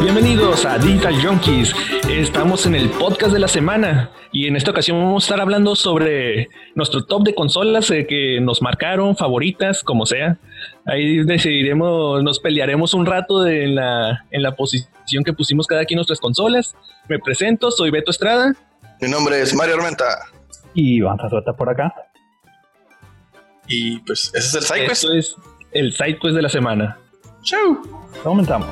Bienvenidos a Digital Junkies. Estamos en el podcast de la semana y en esta ocasión vamos a estar hablando sobre nuestro top de consolas eh, que nos marcaron, favoritas, como sea. Ahí decidiremos, nos pelearemos un rato de, en, la, en la posición que pusimos cada quien nuestras consolas. Me presento, soy Beto Estrada. Mi nombre es Mario Armenta. Y Iván Zazueta por acá. Y pues ese es el SideQuest. Esto es el SideQuest de la semana. Chau. Comenzamos.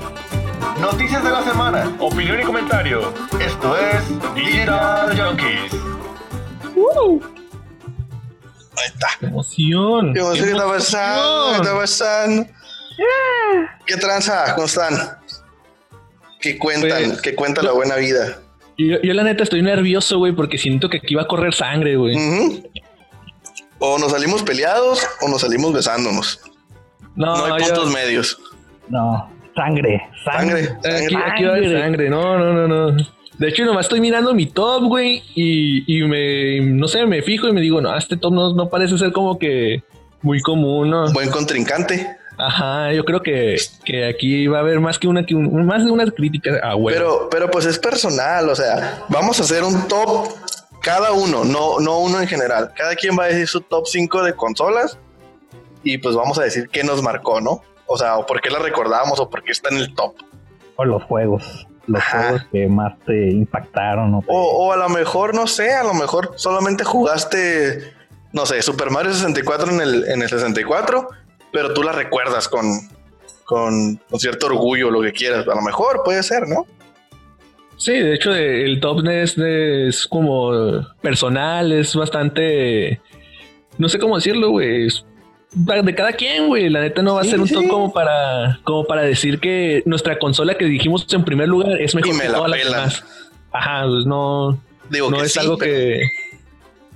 Noticias de la semana. Opinión y comentario. Esto es Digital Junkies. Ahí está. ¡Qué emoción! ¿Qué emoción que está pasando? ¿Qué está pasando? ¿Qué tranza? ¿Cómo están? ¿Qué cuentan? Pues, ¿Qué cuenta la buena vida? Yo, yo la neta estoy nervioso, güey, porque siento que aquí va a correr sangre, güey. O nos salimos peleados o nos salimos besándonos. No, No hay yo- puntos medios. No, sangre, sangre. Sangre. Aquí, sangre. aquí va a haber Sangre. No, no, no, no. De hecho, nomás estoy mirando mi top, güey, y, y me, no sé, me fijo y me digo, no, este top no, no parece ser como que muy común, ¿no? Buen contrincante. Ajá, yo creo que, que aquí va a haber más que una, que un- más de unas críticas a huevo. Pero, pero pues es personal, o sea, vamos a hacer un top cada uno, no, no uno en general. Cada quien va a decir su top 5 de consolas y pues vamos a decir qué nos marcó, ¿no? O sea, o por qué la recordamos o por qué está en el top. O los juegos. Los Ajá. juegos que más te impactaron. O te- O, o a lo mejor, no sé, a lo mejor solamente jugaste, no sé, Super Mario 64 en el, en el 64, pero tú la recuerdas con, con, con cierto orgullo, lo que quieras. A lo mejor puede ser, ¿no? Sí, de hecho, el top es, es como personal, es bastante. No sé cómo decirlo, güey. es De cada quien, güey. La neta no va a Sí, ser un top sí. como para, como para decir que nuestra consola que dijimos en primer lugar es mejor me que la todas las pelan. demás. Ajá, pues no, Digo no que es sí, algo pero- que,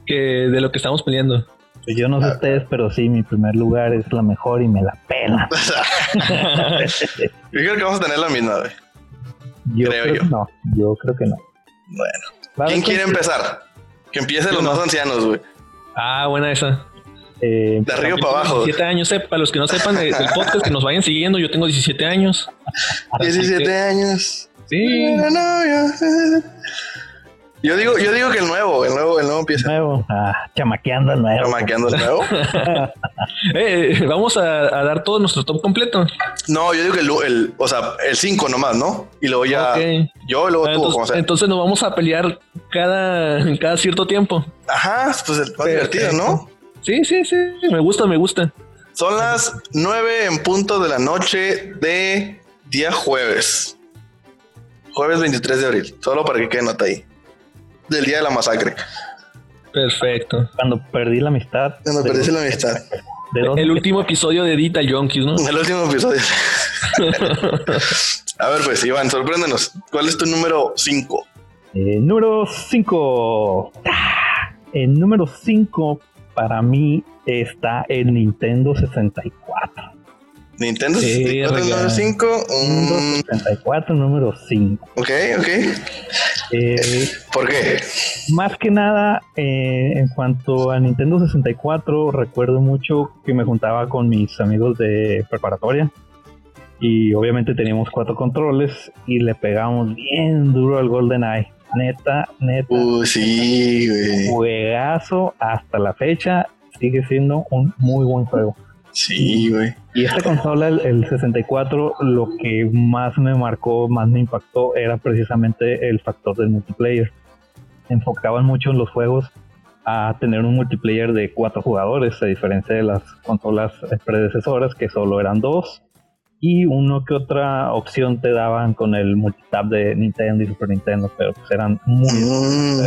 que de lo que estamos peleando. Pues Yo no sé ustedes, pero sí, mi primer lugar es la mejor y me la pela. Yo creo que vamos a tener la misma, güey. Yo Creo creo, yo. no. Yo creo que no. Bueno. ¿Quién quiere empezar? Que empiecen los no. más ancianos, güey. ah, buena esa. Eh, De arriba para abajo. 17 años, eh, para los que no sepan del podcast, que nos vayan siguiendo, yo tengo 17 años. Así 17 que- años. Sí, No, no, yo- Yo digo, yo digo que el nuevo, el nuevo, el nuevo empieza. nuevo. Ah, chamaqueando el nuevo. Maqueando el nuevo. Eh, vamos a, a dar todo nuestro top completo. No, yo digo que el, el o sea, el 5 nomás, ¿no? Y luego ya. Yo y luego tú, como Entonces, sea. entonces nos vamos a pelear cada, cada cierto tiempo. Ajá, pues el más divertido, ¿no? Sí, sí, sí. Me gusta, me gusta. Son las 9 en punto de la noche de día jueves. Jueves 23 de abril. Solo para que quede nota ahí. Del día de la masacre. Perfecto. Cuando perdí la amistad. Cuando perdiste la amistad. ¿De dónde? El último episodio de Dita Junkies, ¿no? El último episodio. A ver, pues, Iván, sorpréndenos. ¿Cuál es tu número 5? Eh, número 5. El número 5 para mí está el Nintendo 64. Nintendo Sí, 64, verga. número 5. Nintendo 64, número 5. ok, ok. Eh, ¿Por qué? más que nada, eh, en cuanto a Nintendo 64, recuerdo mucho que me juntaba con mis amigos de preparatoria. Y obviamente teníamos cuatro controles y le pegábamos bien duro al GoldenEye. Neta, neta, Uh, sí, güey. juegazo hasta la fecha. Sigue siendo un muy buen juego. Sí, güey. Y esta consola, el, el 64, lo que más me marcó, más me impactó, era precisamente el factor del multiplayer. Enfocaban mucho en los juegos a tener un multiplayer de cuatro jugadores, a diferencia de las consolas eh, predecesoras, que solo eran dos. Y uno que otra opción te daban con el multitap de Nintendo y Super Nintendo, pero pues eran muy Mm,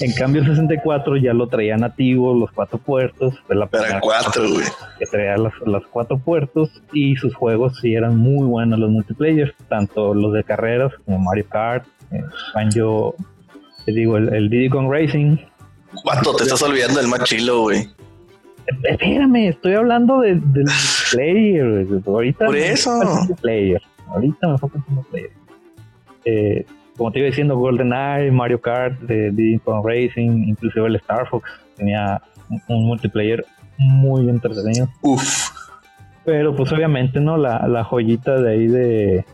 en cambio, el 64 ya lo traía nativo, los cuatro puertos. La primera 4, güey. que traía los, los cuatro puertos y sus juegos sí eran muy buenos los multiplayer, tanto los de carreras como Mario Kart, eh, Banjo, te digo, el, el Diddy Kong Racing. Guato, te estás olvidando del más chilo, güey. Espérame, estoy hablando de- del güey. Ahorita Por eso. multiplayer. Ahorita me enfoco en multiplayer. Eh, como te iba diciendo, GoldenEye, Mario Kart, de Diddy Kong Racing, inclusive el Star Fox tenía un, un multiplayer muy entretenido. Uf. Pero pues obviamente, ¿no? La, la joyita de ahí de,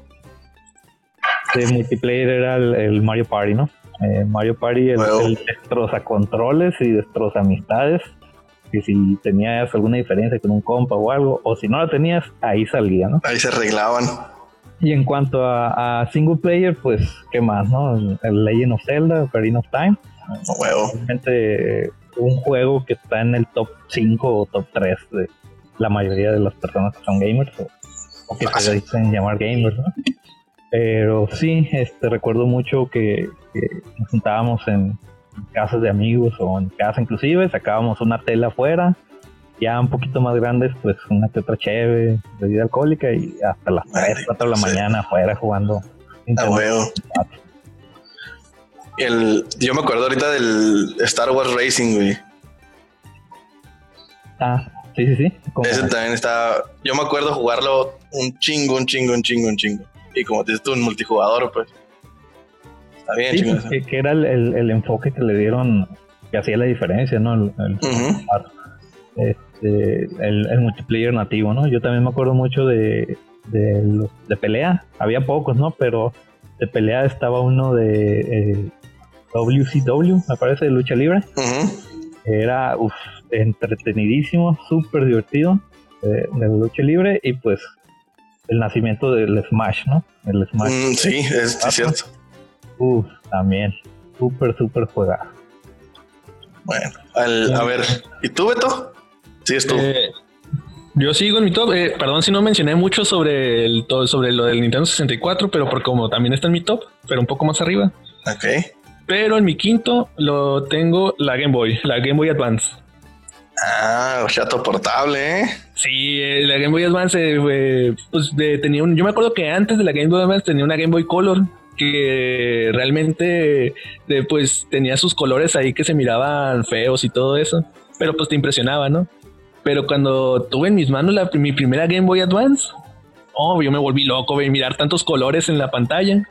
de multiplayer era el, Mario Party, ¿no? Eh, Mario Party, el, el, destroza controles y destroza amistades. Y si tenías alguna diferencia con un compa o algo, o si no la tenías, ahí salía, ¿no? Ahí se arreglaban. Y en cuanto a, single player, pues, ¿qué más, no? El, Legend of Zelda, Ocarina of Time. Realmente un juego que está en el top 5 o top 3 de la mayoría de las personas que son gamers o, que se dicen llamar gamers, ¿no? Pero sí, este, recuerdo mucho que, nos juntábamos en casas de amigos o en casa inclusive, sacábamos una tela afuera, ya un poquito más grandes, pues una que otra cheve, bebida alcohólica y hasta las 3, 4 de la mañana afuera jugando. Ah, El, yo me acuerdo ahorita del Star Wars Racing, güey. Ah, sí, sí, sí. Ese también está. Yo me acuerdo jugarlo un chingo, un chingo, un chingo, un chingo. Y como dices tú, un multijugador, pues. Está bien, sí, pues, que, era el, el, enfoque que le dieron, que hacía la diferencia, ¿no? El, este, el, multiplayer nativo, ¿no? Yo también me acuerdo mucho de, de, de pelea. Había pocos, ¿no? Pero de pelea estaba uno de WCW, eh, me parece, de lucha libre. Era entretenidísimo, súper divertido de, de, lucha libre y pues el nacimiento del Smash, ¿no? El Smash. Mm, sí, es, cierto. Uf, también. Súper, súper juega Bueno, a ver, ¿y tú, Beto? Sí, es tú. Eh, yo sigo en mi top. Eh, perdón si no mencioné mucho sobre el sobre lo del Nintendo 64, pero por como también está en mi top, pero un poco más arriba. Ok. Pero en mi quinto lo tengo la Game Boy, la Game Boy Advance. Ah, chato portable, ¿eh? Sí, eh, la Game Boy Advance, pues tenía un, yo me acuerdo que antes de la Game Boy Advance tenía una Game Boy Color que realmente pues tenía sus colores ahí que se miraban feos y todo eso, pero pues te impresionaba, ¿no? Pero cuando tuve en mis manos la, mi primera Game Boy Advance, oh, yo me volví loco de mirar tantos colores en la pantalla.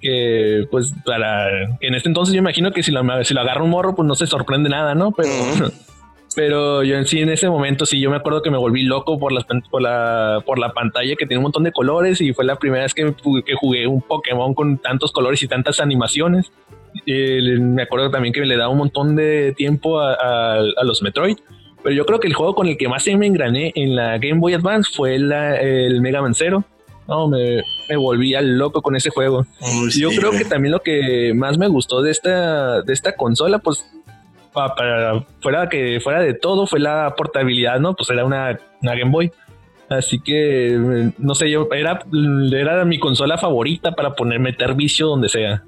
Que pues para en este entonces yo imagino que si lo, si lo agarro un morro, pues no se sorprende nada, ¿no? Pero, pero yo en sí en ese momento sí yo me acuerdo que me volví loco por, las, por, la, por la pantalla que tiene un montón de colores y fue la primera vez que, que jugué un Pokémon con tantos colores y tantas animaciones. me acuerdo también que le daba un montón de tiempo a, a los Metroid. Pero yo creo que el juego con el que más se me engrané en la Game Boy Advance fue el Mega Man Zero. No, me, me volvía loco con ese juego. yo creo que también lo que más me gustó de esta, de esta consola, pues para, fuera que fuera de todo, fue la portabilidad, ¿no? Pues era una, una Game Boy. Así que, no sé, yo era, era mi consola favorita para poner meter vicio donde sea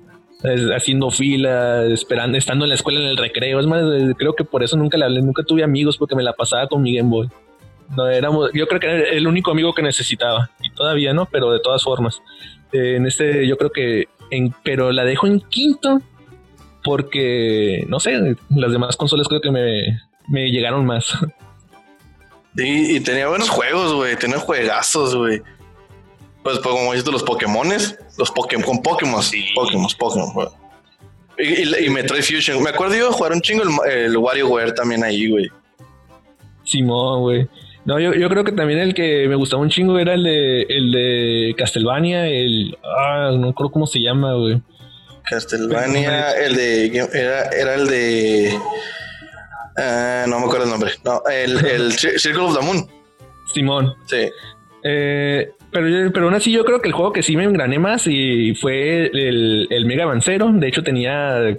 haciendo fila, esperando, estando en la escuela en el recreo. Es más, eh, creo que por eso nunca le hablé, nunca tuve amigos porque me la pasaba con mi Game Boy. No éramos, yo creo que era el único amigo que necesitaba y todavía no, pero de todas formas, eh, en este yo creo que, en, pero la dejo en quinto porque no sé, las demás consolas creo que me, me llegaron más. Y tenía buenos juegos, güey, tenía juegazos, güey. Pues, pues, como dices los Pokémones, los Pokémon, con Pokémon, sí. Pokémon, Pokémon, y, y, Metroid Fusion. Me acuerdo yo jugar un chingo el, el WarioWare también ahí, güey. Simón, güey. No, yo, yo creo que también el que me gustaba un chingo era el de el de Castlevania, el ah, no creo cómo se llama, güey. Castlevania, el de era, era el de uh, no me acuerdo el nombre. No, el, el Circle of the Moon. Simón. Sí. Eh, pero, pero aún así yo creo que el juego que sí me engrané más y fue el, el Mega Man Zero. De hecho tenía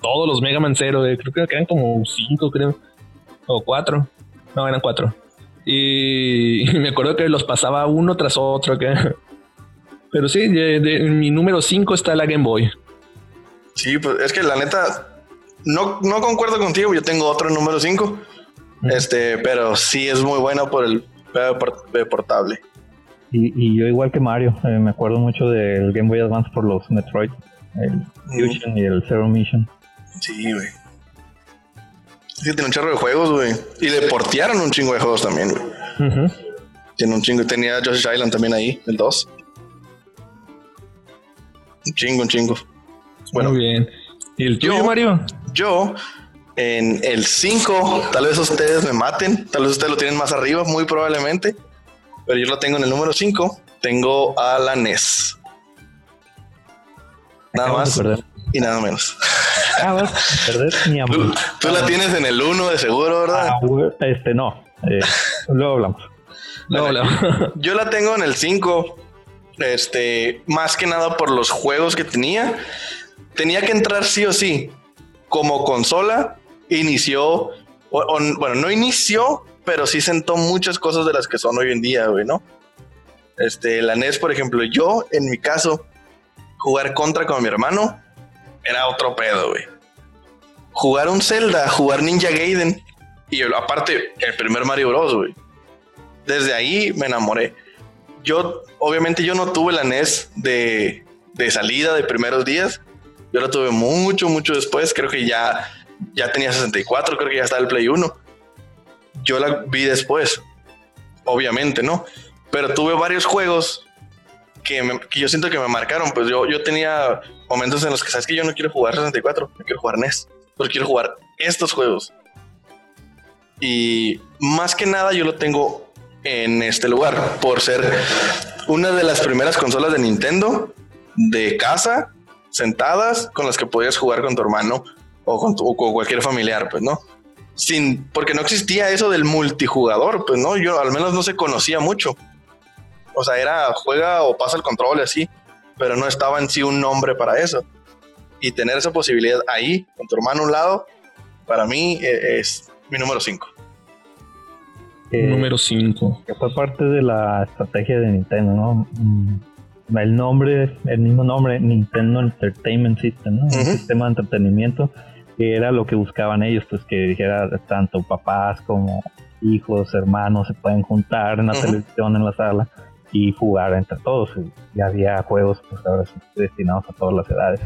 todos los Mega Man Zero. Eh, creo que eran como cinco, creo. O cuatro. No, eran cuatro. Y, me acuerdo que los pasaba uno tras otro. Pero sí, de, mi número cinco está la Game Boy. Sí, pues es que la neta, no, no concuerdo contigo. Yo tengo otro número cinco. Este, pero sí es muy bueno por el portable. Y, yo igual que Mario, eh, me acuerdo mucho del Game Boy Advance por los Metroid, el Fusion y el Zero Mission. Sí, güey. Sí, tiene un chorro de juegos, güey. Y le portearon un chingo de juegos también, güey. Tiene un chingo. Tenía Josh Island también ahí, el 2. Un chingo, un chingo. Bueno, Muy bien. ¿Y el tuyo, Mario? Yo, en el 5, tal vez ustedes me maten. Tal vez ustedes lo tienen más arriba, muy probablemente pero yo lo tengo en el número 5. Tengo a la NES. Nada más y nada menos. Acabas de perder mi amor. Tú, la tienes en el 1 de seguro, ¿verdad? Ah, este no. Eh, luego hablamos. Luego hablamos. Yo la tengo en el 5. Este, más que nada por los juegos que tenía. Tenía que entrar sí o sí. Como consola, inició. bueno, no inició, pero sí sentó muchas cosas de las que son hoy en día, güey, ¿no? Este, la NES, por ejemplo, yo, en mi caso, jugar contra con mi hermano era otro pedo, güey. Jugar un Zelda, jugar Ninja Gaiden y aparte el primer Mario Bros, güey. Desde ahí me enamoré. Yo, obviamente, yo no tuve la NES de, de salida de primeros días. Yo la tuve mucho, mucho después. Creo que ya, ya tenía 64, creo que ya estaba el Play 1. Yo la vi después, obviamente, ¿no? Pero tuve varios juegos que, yo siento que me marcaron. Pues yo, yo tenía momentos en los que sabes que yo no quiero jugar 64, yo quiero jugar NES, pero quiero jugar estos juegos. Y más que nada yo lo tengo en este lugar por ser una de las primeras consolas de Nintendo de casa, sentadas, con las que podías jugar con tu hermano o con, o con cualquier familiar, pues no. Sin, porque no existía eso del multijugador, pues no, yo al menos no se conocía mucho. O sea, era juega o pasa el control así, pero no estaba en sí un nombre para eso. Y tener esa posibilidad ahí, con tu hermano a un lado, para mí e, es, mi número 5. número 5. Que fue parte de la estrategia de Nintendo, ¿no? El nombre, el mismo nombre, Nintendo Entertainment System, ¿no? Un sistema de entretenimiento que era lo que buscaban ellos, pues que dijera tanto papás como hijos, hermanos se pueden juntar en la televisión, en la sala y jugar entre todos. Y, había juegos, pues ahora destinados a todas las edades.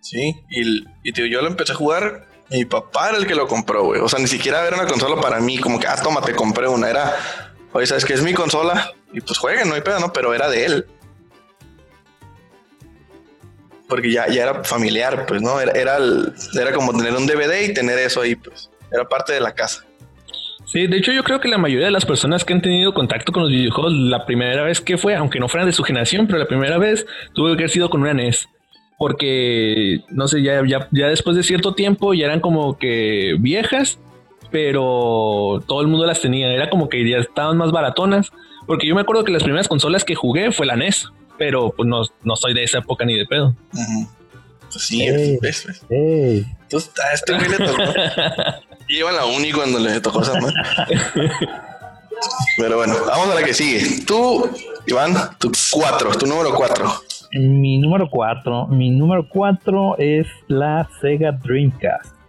Sí, y, y tío, yo lo empecé a jugar. Mi papá era el que lo compró, güey. O sea, ni siquiera era una consola para mí, como que, ah, toma, te compré una. Era, oye, ¿sabes qué es mi consola? Y pues jueguen, no hay pedo, ¿no? Pero era de él. Porque ya, ya era familiar, pues, ¿no? Era, era, era como tener un DVD y tener eso ahí, pues. Era parte de la casa. Sí, de hecho yo creo que la mayoría de las personas que han tenido contacto con los videojuegos la primera vez que fue, aunque no fueran de su generación, pero la primera vez tuvo que haber sido con una NES. Porque, no sé, ya, ya, ya después de cierto tiempo ya eran como que viejas, pero todo el mundo las tenía. Era como que ya estaban más baratonas. Porque yo me acuerdo que las primeras consolas que jugué fue la NES, pero pues no, no soy de esa época ni de pedo. Pues sí, ves, Entonces, a este güey le tocó. Iba a la uni cuando le tocó esa Pero bueno, vamos a la que sigue. Tú, Iván, tu cuatro, tu número cuatro. Mi número cuatro, mi número cuatro es la Sega Dreamcast.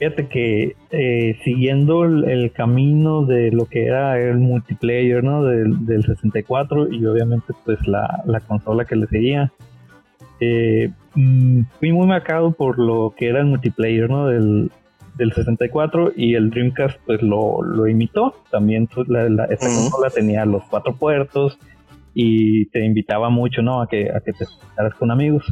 Fíjate que eh, siguiendo el, camino de lo que era el multiplayer, ¿no? Del, del 64 y obviamente pues la, la consola que le seguía, eh, mm, fui muy marcado por lo que era el multiplayer ¿no? del, del 64 y el Dreamcast pues lo, lo imitó. También pues, la, esta consola tenía los cuatro puertos y te invitaba mucho ¿no? a, que, a que te juntaras con amigos.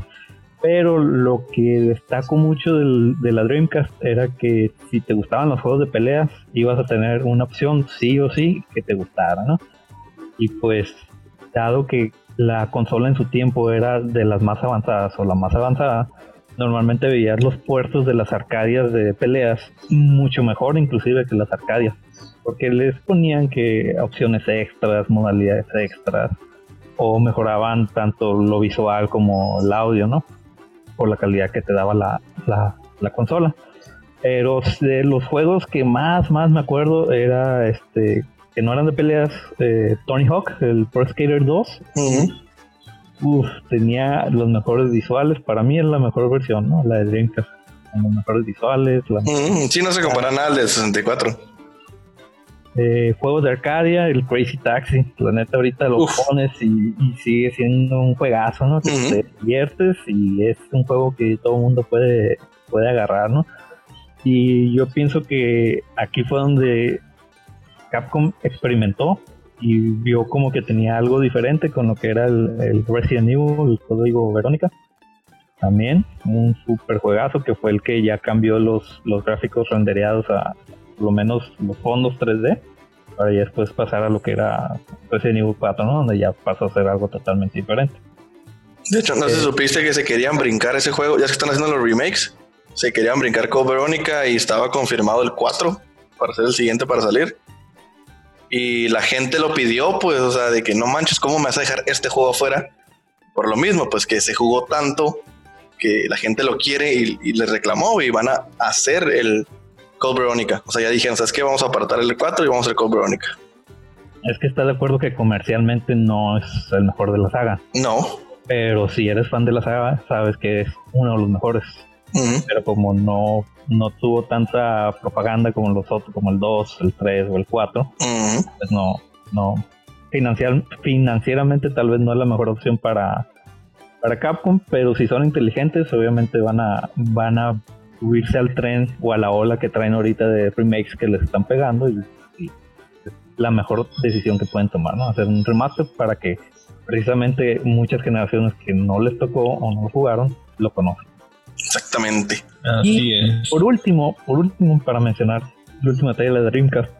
Pero lo que destaco mucho del, de la Dreamcast era que si te gustaban los juegos de peleas, ibas a tener una opción sí o sí que te gustara, ¿no? Y pues, dado que la consola en su tiempo era de las más avanzadas o la más avanzada, normalmente veías los puertos de las arcadias de peleas mucho mejor inclusive que las arcadias, porque les ponían que opciones extras, modalidades extras, o mejoraban tanto lo visual como el audio, ¿no? Por la calidad que te daba la, la, consola. Pero de los juegos que más, más me acuerdo era este que no eran de peleas, eh, Tony Hawk, el Pro Skater 2. tenía los mejores visuales. Para mí es la mejor versión, ¿no? La de Dreamcast. Con los mejores visuales. La Sí, no se compara nada al de 64. Eh, juegos de Arcadia, el Crazy Taxi. La neta, ahorita lo pones y, sigue siendo un juegazo, ¿no? Que te diviertes y es un juego que todo el mundo puede, puede agarrar, ¿no? Y yo pienso que aquí fue donde Capcom experimentó y vio como que tenía algo diferente con lo que era el, Resident Evil, el código Verónica. También un super juegazo que fue el que ya cambió los, los gráficos rendereados a por lo menos los fondos 3D para ya después pasar a lo que era Resident Evil 4, ¿no? Donde ya pasó a ser algo totalmente diferente. De hecho, no sé si Eh. supiste que se querían brincar ese juego, ya que están haciendo los remakes, se querían brincar con Verónica y estaba confirmado el 4 para ser el siguiente para salir. Y la gente lo pidió, pues, o sea, de que no manches, ¿cómo me vas a dejar este juego afuera? Por lo mismo, pues que se jugó tanto que la gente lo quiere y, y le reclamó y van a hacer el Code Verónica. O sea, ya dijeron, ¿sabes qué? Vamos a apartar el 4 y vamos a hacer Code Verónica. Es que está de acuerdo que comercialmente no es el mejor de la saga. No. Pero si eres fan de la saga, sabes que es uno de los mejores. Pero como no, no tuvo tanta propaganda como los otros, como el 2, el 3 o el 4, Ujú. pues no, no. Financial, financieramente tal vez no es la mejor opción para, para Capcom, pero si son inteligentes, obviamente van a, van a subirse al tren o a la ola que traen ahorita de remakes que les están pegando y, y es la mejor decisión que pueden tomar, ¿no? Hacer un remaster para que precisamente muchas generaciones que no les tocó o no lo jugaron lo conozcan. Exactamente. Así es. Por último, por último, para mencionar el último detalle de la Dreamcast.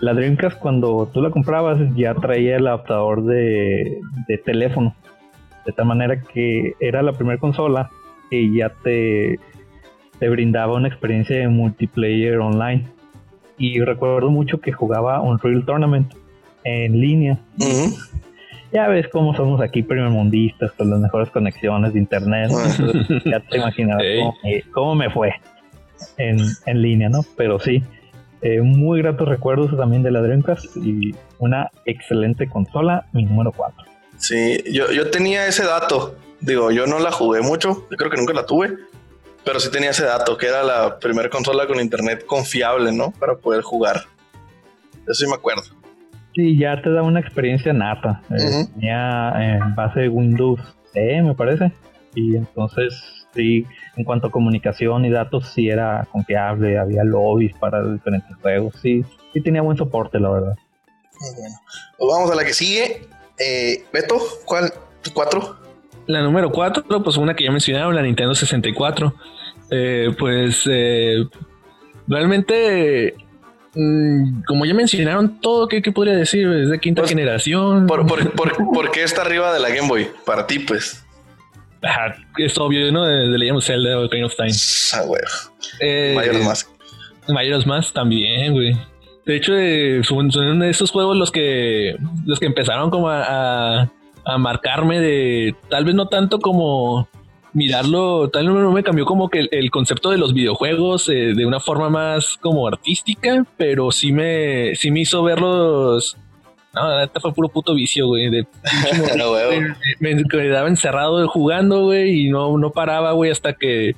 La Dreamcast cuando tú la comprabas ya traía el adaptador de, de teléfono. De tal manera que era la primera consola que ya te, te brindaba una experiencia de multiplayer online. Y recuerdo mucho que jugaba Unreal Tournament en línea. Ya ves cómo somos aquí primermundistas con las mejores conexiones de internet. ¿no? Entonces, ya te imaginarás Ey. cómo, me- cómo me fue en, en línea, ¿no? Pero sí, eh, muy gratos recuerdos también de la Dreamcast y una excelente consola, mi número 4. Sí, yo, yo tenía ese dato. Digo, yo no la jugué mucho, yo creo que nunca la tuve, pero sí tenía ese dato, que era la primera consola con internet confiable, ¿no? Para poder jugar. Eso sí me acuerdo. Sí, ya te da una experiencia nata. Eh. Tenía eh, base de Windows CE, me parece. Y entonces, sí, en cuanto a comunicación y datos, sí era confiable. Había lobbies para diferentes juegos. Sí, sí tenía buen soporte, la verdad. Muy bueno. Pues vamos a la que sigue. Eh, Beto, ¿cuál? ¿Tu cuatro? La número 4, pues una que ya mencionaron, la Nintendo 64. Eh, pues eh, realmente, mm, como ya mencionaron todo, ¿qué, qué podría decir? Es de quinta Pues, generación. ¿Por, por, por, por qué está arriba de la Game Boy? Para ti, pues. Ajá, es obvio, ¿no? De, Legend of Zelda o Ocarina of Time. Ah, güey. Eh, Mayor más. Majora's Mask también, güey. De hecho, eh, son, son esos juegos los que los que empezaron como a, a, a marcarme de tal vez no tanto como mirarlo, tal vez no me cambió como que el, el concepto de los videojuegos eh, de una forma más como artística, pero sí me sí me hizo verlos. No, neta fue puro puto vicio, güey. De me quedaba encerrado jugando, güey, y no, no paraba, güey, hasta que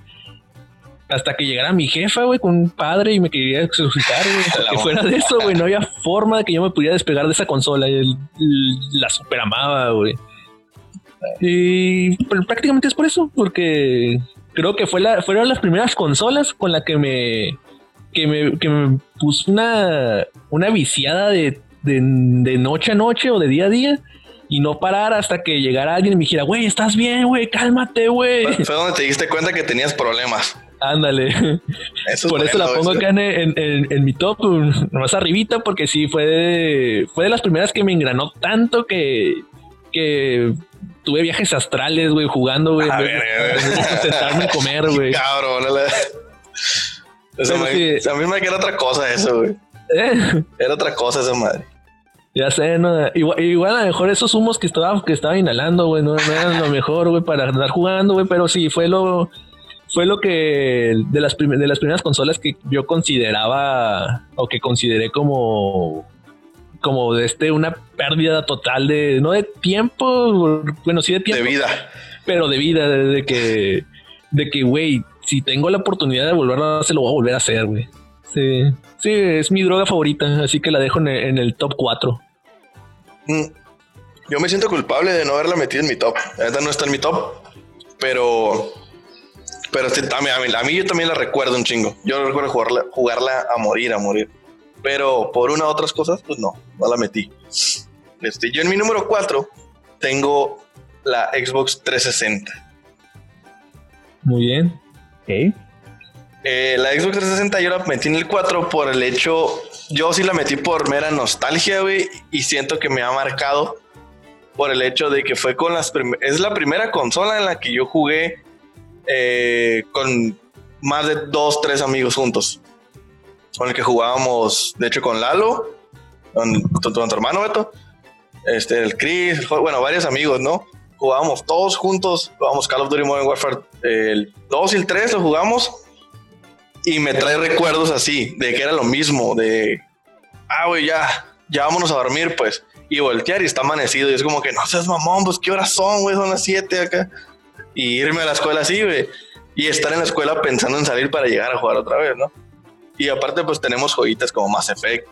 hasta que llegara mi jefa, güey, con un padre y me quería exorcizar, güey. Que fuera de eso, güey, no había forma de que yo me pudiera despegar de esa consola. la super amaba, güey. Y pero prácticamente es por eso, porque creo que fue la, fueron las primeras consolas con las que me que me, que me puso una, una viciada de, de, de noche a noche o de día a día y no parar hasta que llegara alguien y me dijera, güey, estás bien, güey, cálmate, güey. Fue, donde te diste cuenta que tenías problemas. Ándale. Eso es Por eso la pongo acá en, en- en- en mi top, más arribita, porque sí fue de, fue de las primeras que me engranó tanto que, que tuve viajes astrales, güey, jugando, güey. A ver, sentarme a comer, güey. Cabrón, no la- Eso me- sí. A mí me queda otra cosa eso, güey. Eh, Era otra cosa esa madre. ya sé, ¿no? Igual, igual a lo mejor esos humos que estaba, que estaba inhalando, güey, no, no eran lo mejor, güey, para andar jugando, güey, pero sí fue lo, fue lo que de las, de las primeras consolas que yo consideraba o que consideré como como de este una pérdida total de no de tiempo bueno sí de De tiempo vida. pero de vida de, de que de que güey si tengo la oportunidad de volverlo a hacer lo voy a volver a hacer güey sí sí es mi droga favorita así que la dejo en el, en el top 4 Mm. Yo me siento culpable de no haberla metido en mi top. Neta no está en mi top, pero. Pero sí, a, mí, a, mí, a mí yo también la recuerdo un chingo. Yo recuerdo jugarla, jugarla a morir, a morir. Pero por una u otras cosas, pues no, no la metí. Este, yo en mi número 4 tengo la Xbox 360. muy bien Ok. Eh, la Xbox 360 yo la metí en el 4 por el hecho, yo sí la metí por mera nostalgia, güey, y siento que me ha marcado por el hecho de que fue con las es la primera consola en la que yo jugué eh, con más de dos, tres amigos juntos. Con el que jugábamos, de hecho, con Lalo, con, tu hermano Beto, este, el Chris, bueno, varios amigos, ¿no? Jugábamos todos juntos, jugábamos Call of Duty Modern Warfare, el 2 y el 3 lo jugamos. Y me trae recuerdos así, de que era lo mismo, de, ah, güey, ya, ya vámonos a dormir, pues. Y voltear y está amanecido. Y es como que, no seas mamón, pues, ¿qué horas son, güey? Son las 7 acá. Y irme a la escuela así, güey y estar en la escuela pensando en salir para llegar a jugar otra vez, ¿no? Y aparte, pues tenemos joyitas como Mass Effect.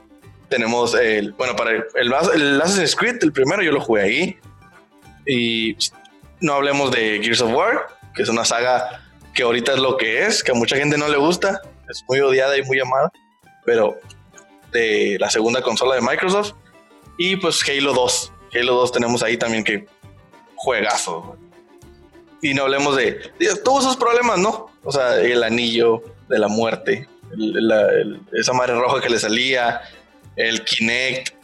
Tenemos el, bueno, para el, el, el Assassin's Creed, el primero yo lo jugué ahí. Y no hablemos de Gears of War, que es una saga que ahorita es lo que es, que a mucha gente no le gusta, es muy odiada y muy amada, pero de la segunda consola de Microsoft. Y pues Halo 2. Halo 2 tenemos ahí también que juegazo y no hablemos de, todos esos problemas, ¿no? O sea, el anillo de la muerte, esa madre roja que le salía, el Kinect.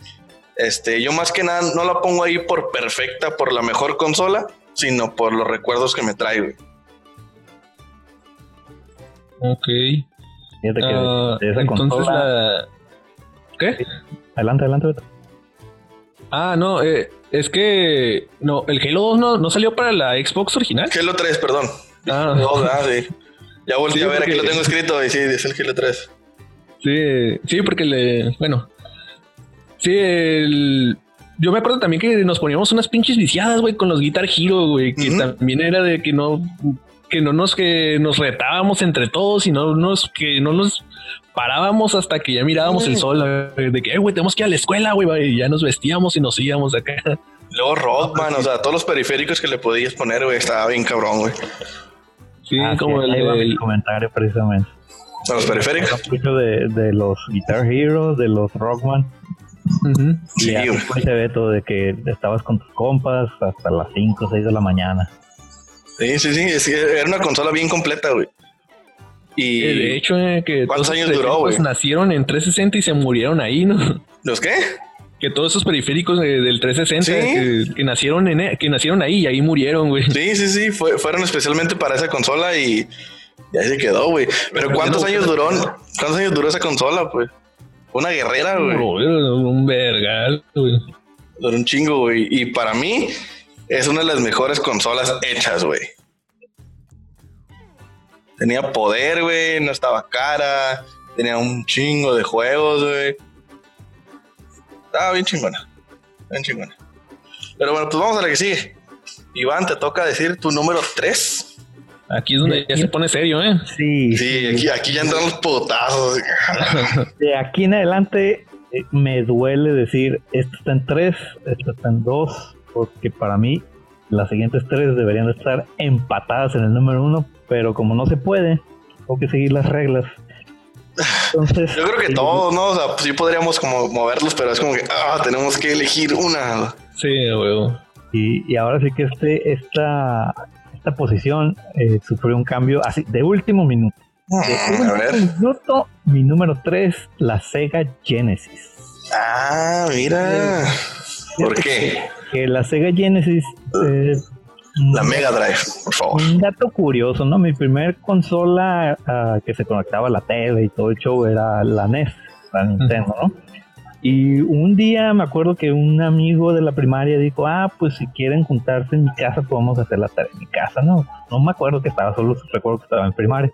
Este, yo más que nada no la pongo ahí por perfecta, por la mejor consola, sino por los recuerdos que me trae, Ok. Ah, entonces la... ¿Qué? Adelante, adelante. Ah, no, eh, es que no, el Halo 2 no, no salió para la Xbox original. Halo 3, perdón. Ah, no, ah, sí. Ya volví a ver, aquí lo tengo escrito y sí, es el Halo 3. Sí, sí, porque le. Bueno. Sí, el. Yo me acuerdo también que nos poníamos unas pinches viciadas, güey, con los Guitar Hero, güey, que también era de que no que no nos que nos retábamos entre todos y no nos que no nos parábamos hasta que ya mirábamos el sol de que, güey, tenemos que ir a la escuela, güey, y ya nos vestíamos y nos íbamos acá. Luego Rockman, o sea, todos los periféricos que le podías poner, güey, estaba bien cabrón, güey. Sí, ah, como el, comentario precisamente. los periféricos? Mucho de, de los Guitar Heroes, de los Rockman. Y sí, se ve todo de que estabas con tus compas hasta las 5 o 6 de la mañana. Sí, sí, sí, era una consola bien completa, güey. Y de hecho, eh, que ¿cuántos años duró, güey? Nacieron en 360 y se murieron ahí, ¿no? ¿Los qué? Que todos esos periféricos del 360 que, nacieron en, e, que nacieron ahí y ahí murieron, güey. Sí, sí, sí, fueron especialmente para esa consola y, ahí se quedó, güey. Pero ¿cuántos años duró? ¿Cuántos años duró esa consola, pues? Una guerrera, güey. Un vergal, güey. Duró un chingo, güey. Y para mí, es una de las mejores consolas hechas, güey. Tenía poder, güey, no estaba cara, tenía un chingo de juegos, güey. Estaba bien chingona, bien chingona. Pero bueno, pues vamos a la que sigue. Iván, te toca decir tu número 3. Aquí es donde ya se pone serio, ¿eh? Sí. Sí, Aquí, aquí ya entran los potazos. De aquí en adelante eh, me duele decir, esto está en 3, esto está en 2, porque para mí las siguientes tres deberían estar empatadas en el número uno, pero como no se puede, tengo que seguir las reglas. Entonces, yo creo que todos, ¿no? O sea, sí podríamos como moverlos, pero es como que ah, tenemos que elegir una. Sí, huevo. Y, y ahora sí que este, esta, esta posición eh, sufrió un cambio así de último minuto. Mm, a ver. minuto, mi número 3, la Sega Genesis. Ah, mira. ¿Por qué? Que la Sega Genesis. Eh, la Mega Drive, por favor. Un dato curioso, ¿no? Mi primer consola ah, que se conectaba a la tele y todo el show era la NES, la Nintendo, ¿no? Y un día me acuerdo que un amigo de la primaria dijo, ah, pues si quieren juntarse en mi casa, podemos hacer la tarea en mi casa, ¿no? No me acuerdo que estaba, solo recuerdo que estaba en primaria.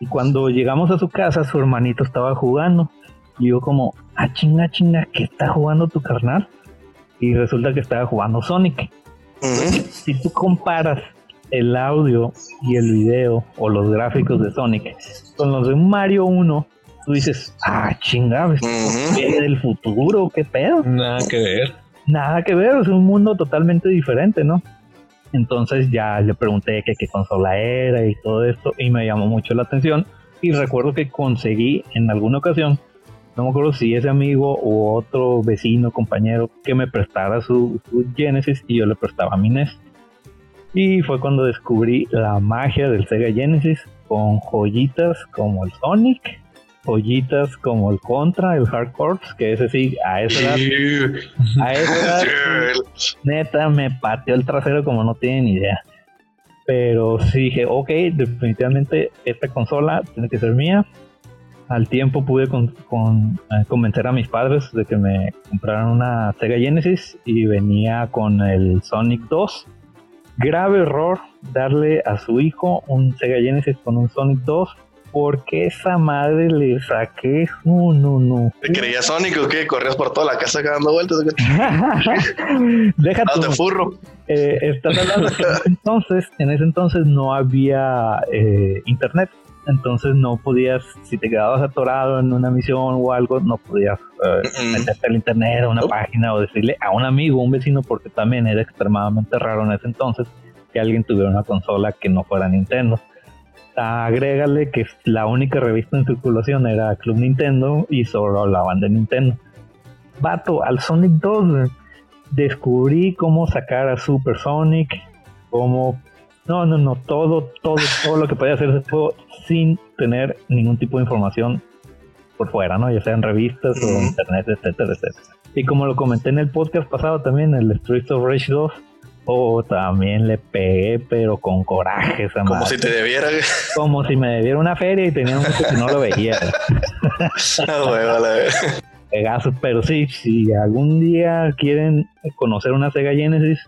Y cuando llegamos a su casa, su hermanito estaba jugando. Y yo como, ah, chinga, chinga, ¿qué está jugando tu carnal? y resulta que estaba jugando Sonic. Si tú comparas el audio y el video o los gráficos de Sonic con los de un Mario 1, tú dices, ah, chingada, ¿qué del futuro? ¿Qué pedo? Nada que ver. Nada que ver, es un mundo totalmente diferente, ¿no? Entonces ya le pregunté qué consola era y todo esto y me llamó mucho la atención y recuerdo que conseguí en alguna ocasión no me acuerdo si ese amigo u otro vecino, compañero, que me prestara su, Genesis y yo le prestaba mi NES. Y fue cuando descubrí la magia del Sega Genesis con joyitas como el Sonic, joyitas como el Contra, el Hard Corps, que ese sí, a esa edad, a esa edad, neta, me pateó el trasero como no tienen idea. Pero sí dije, ok, definitivamente esta consola tiene que ser mía. Al tiempo pude con, eh, convencer a mis padres de que me compraran una Sega Genesis y venía con el Sonic 2. Grave error darle a su hijo un Sega Genesis con un Sonic 2 porque esa madre le saqué. No, no, no. ¿Te creías Sonic o qué? ¿Corrías por toda la casa dando vueltas? Deja tu. te furro. Eh, estás hablando que en ese entonces, en ese entonces no había eh, internet. Entonces no podías, si te quedabas atorado en una misión o algo, no podías eh, meterte al internet a una página o decirle a un amigo, un vecino, porque también era extremadamente raro en ese entonces que alguien tuviera una consola que no fuera Nintendo. Agrégale que la única revista en circulación era Club Nintendo y solo hablaban de Nintendo. Vato, al Sonic 2 descubrí cómo sacar a Super Sonic, cómo... No, no, no, todo, todo, todo lo que podía hacer ese juego sin tener ningún tipo de información por fuera, ¿no? Ya sea en revistas o internet, etcétera, etcétera. Y como lo comenté en el podcast pasado también, el Streets of Rage 2, Oh, también le pegué, pero con coraje esa Como si te debiera. Como si me debiera una feria y tenía un que no lo veía. Pegazo, pero sí, si algún día quieren conocer una Sega Genesis,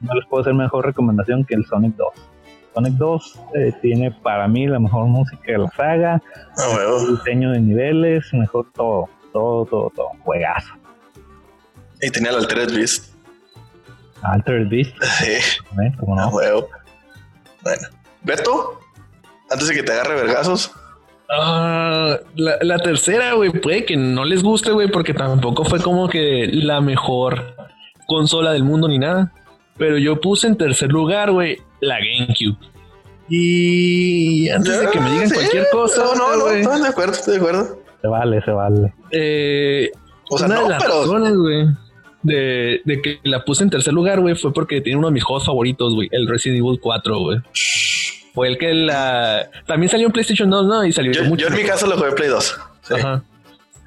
no les puedo hacer mejor recomendación que el Sonic 2. Sonic 2 eh, tiene para mí la mejor música de la saga, oh, el diseño de niveles, mejor todo, todo, todo, todo, juegazo. Y tenía el Altered Beast. Altered Beast. Sí. ¿Cómo no? bueno. Beto, antes de que te agarre vergazos. Ah, la, tercera, güey, puede que no les guste, güey, porque tampoco fue como que la mejor consola del mundo ni nada. Pero yo puse en tercer lugar, güey, la GameCube. Y antes de que me digan cualquier cosa. No, no, no, estoy de acuerdo, estoy de acuerdo. Se vale, se vale. Eh, o sea, no, pero. güey de, de, que la puse en tercer lugar, güey, fue porque tiene uno de mis juegos favoritos, güey, el Resident Evil 4, güey. Fue el que la... También salió en PlayStation 2, ¿no? Y salió yo, mucho. Yo en mi caso lo jugué en Play 2. Ajá.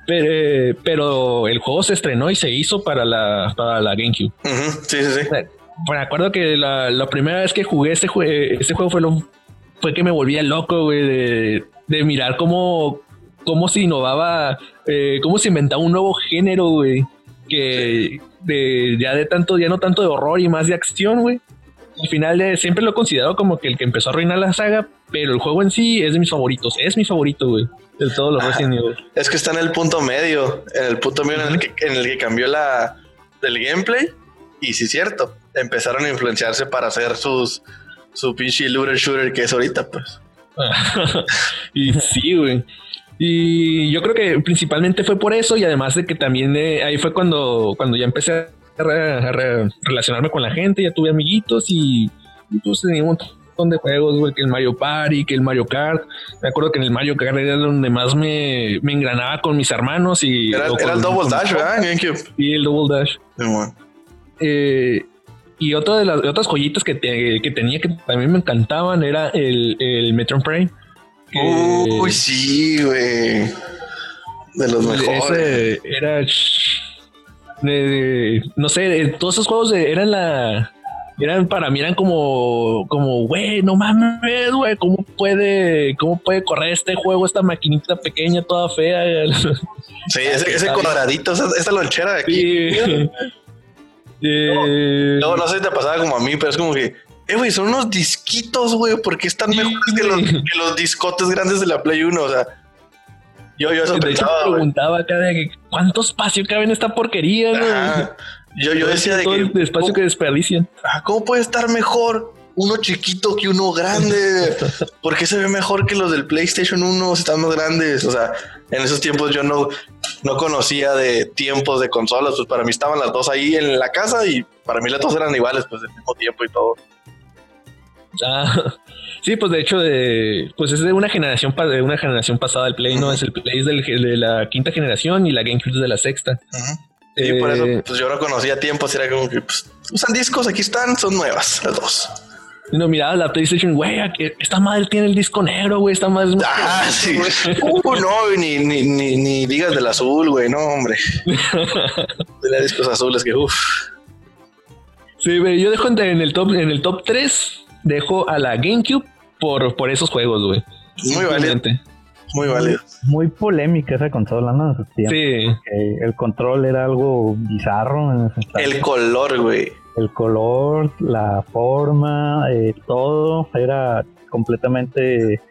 Pero, pero, el juego se estrenó y se hizo para la, para la GameCube. Sí, sí, sí. Me acuerdo que la, la primera vez que jugué ese, ese juego fue, lo, fue que me volvía loco, güey, de, de mirar cómo, cómo se innovaba, eh, cómo se inventaba un nuevo género, güey que de, ya de tanto, ya no tanto de horror y más de acción, güey. Al final siempre lo he considerado como que el que empezó a arruinar la saga, pero el juego en sí es de mis favoritos, es mi favorito, güey. De todos los Resident Evil. Es que está en el punto medio, en el punto medio en, el que, en el que cambió la del gameplay. Y sí, es cierto, empezaron a influenciarse para hacer sus su pinche looter shooter que es ahorita, pues. y sí, güey. Y yo creo que principalmente fue por eso y además de que también eh, ahí fue cuando, cuando ya empecé a, relacionarme con la gente, ya tuve amiguitos y, pues tenía un montón de juegos, güey, que el Mario Party, que el Mario Kart. Me acuerdo que en el Mario Kart era donde más me, me engranaba con mis hermanos y... Era, el Double Dash, ¿verdad? Sí, el Double Dash. Eh, y otra de las otras joyitas que, que, tenía que también me encantaban era el, el Metro Prime Uy, sí, güey. De los mejores. era. no sé, todos esos juegos eran la. Eran para mí, eran como, como, güey, no mames, güey, ¿cómo puede, cómo puede correr este juego, esta maquinita pequeña, toda fea? Sí, ese, cuadradito, esa, lonchera de aquí. No, no sé si te pasaba como a mí, pero es como que eh, güey, son unos disquitos, güey, porque están mejores que los, que los, discotes grandes de la Play 1, o sea. Yo, yo hecho, me preguntaba acá de cuánto espacio cabe en esta porquería, güey. Yo, yo decía de que. El espacio que desperdician. Ah, ¿Cómo puede estar mejor uno chiquito que uno grande? ¿Por qué se ve mejor que los del PlayStation 1 si están más grandes? O sea, en esos tiempos yo no, no conocía de tiempos de consolas, pues para mí estaban las dos ahí en la casa y para mí las dos eran iguales, pues del mismo tiempo y todo. Ah, sí, pues de hecho, de, pues es de una generación de una generación pasada el Play, ¿no? Es el Play de la quinta generación y la GameCube es de la sexta. Y por eso, eh, pues yo no conocía tiempos, era como que pues, usan discos, aquí están, son nuevas las dos. Y no miraba la PlayStation, güey, esta madre tiene el disco negro, güey, esta madre es Ah, sí. Uh, no, ni, ni, ni, ni digas del azul, güey, no, hombre. Tenía discos azules que, uff. Sí, pero yo dejo en el top, en el top 3, dejo a la GameCube por, por esos juegos, güey. Muy válido. Muy válido. Muy polémica esa consola, ¿no? Sí. El control era algo bizarro. En ese el color, güey. El color, la forma, eh, todo era completamente.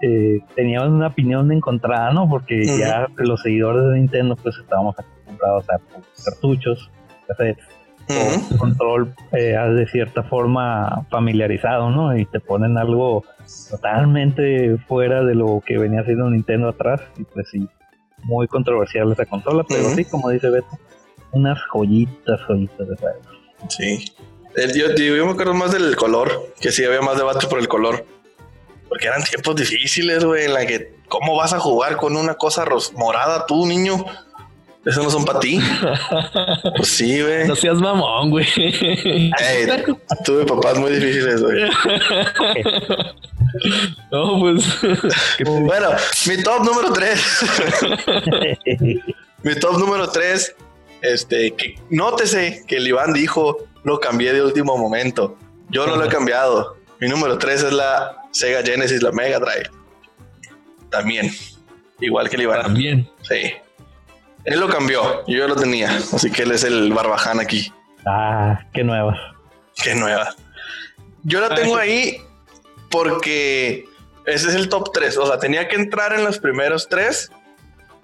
Eh, teníamos una opinión encontrada, ¿no? Porque ya los seguidores de Nintendo, pues estábamos acostumbrados a cartuchos, cassettes control eh, de cierta forma familiarizado, ¿no? Y te ponen algo totalmente fuera de lo que venía haciendo Nintendo atrás. Y pues sí, muy controversial esa consola, pero sí, como dice Beto, unas joyitas, joyitas de juegos. Sí. yo, yo, me acuerdo más del color, que sí había más debate por el color. Porque eran tiempos difíciles, güey, en la que, ¿cómo vas a jugar con una cosa morada tú, niño? Eso no son para ti. pues sí, güey. No seas mamón, güey. tuve papás muy difíciles, güey. no, pues. bueno, mi top número 3. mi top número 3. Este, que nótese que el Iván dijo, lo cambié de último momento. Yo no lo he cambiado. Mi número 3 es la Sega Genesis, la Mega Drive. También. Igual que el Iván. También. Sí. Él lo cambió, yo lo tenía, así que él es el barbaján aquí. Ah, qué nueva. Qué nueva. Yo la tengo ahí porque ese es el top 3. O sea, tenía que entrar en los primeros tres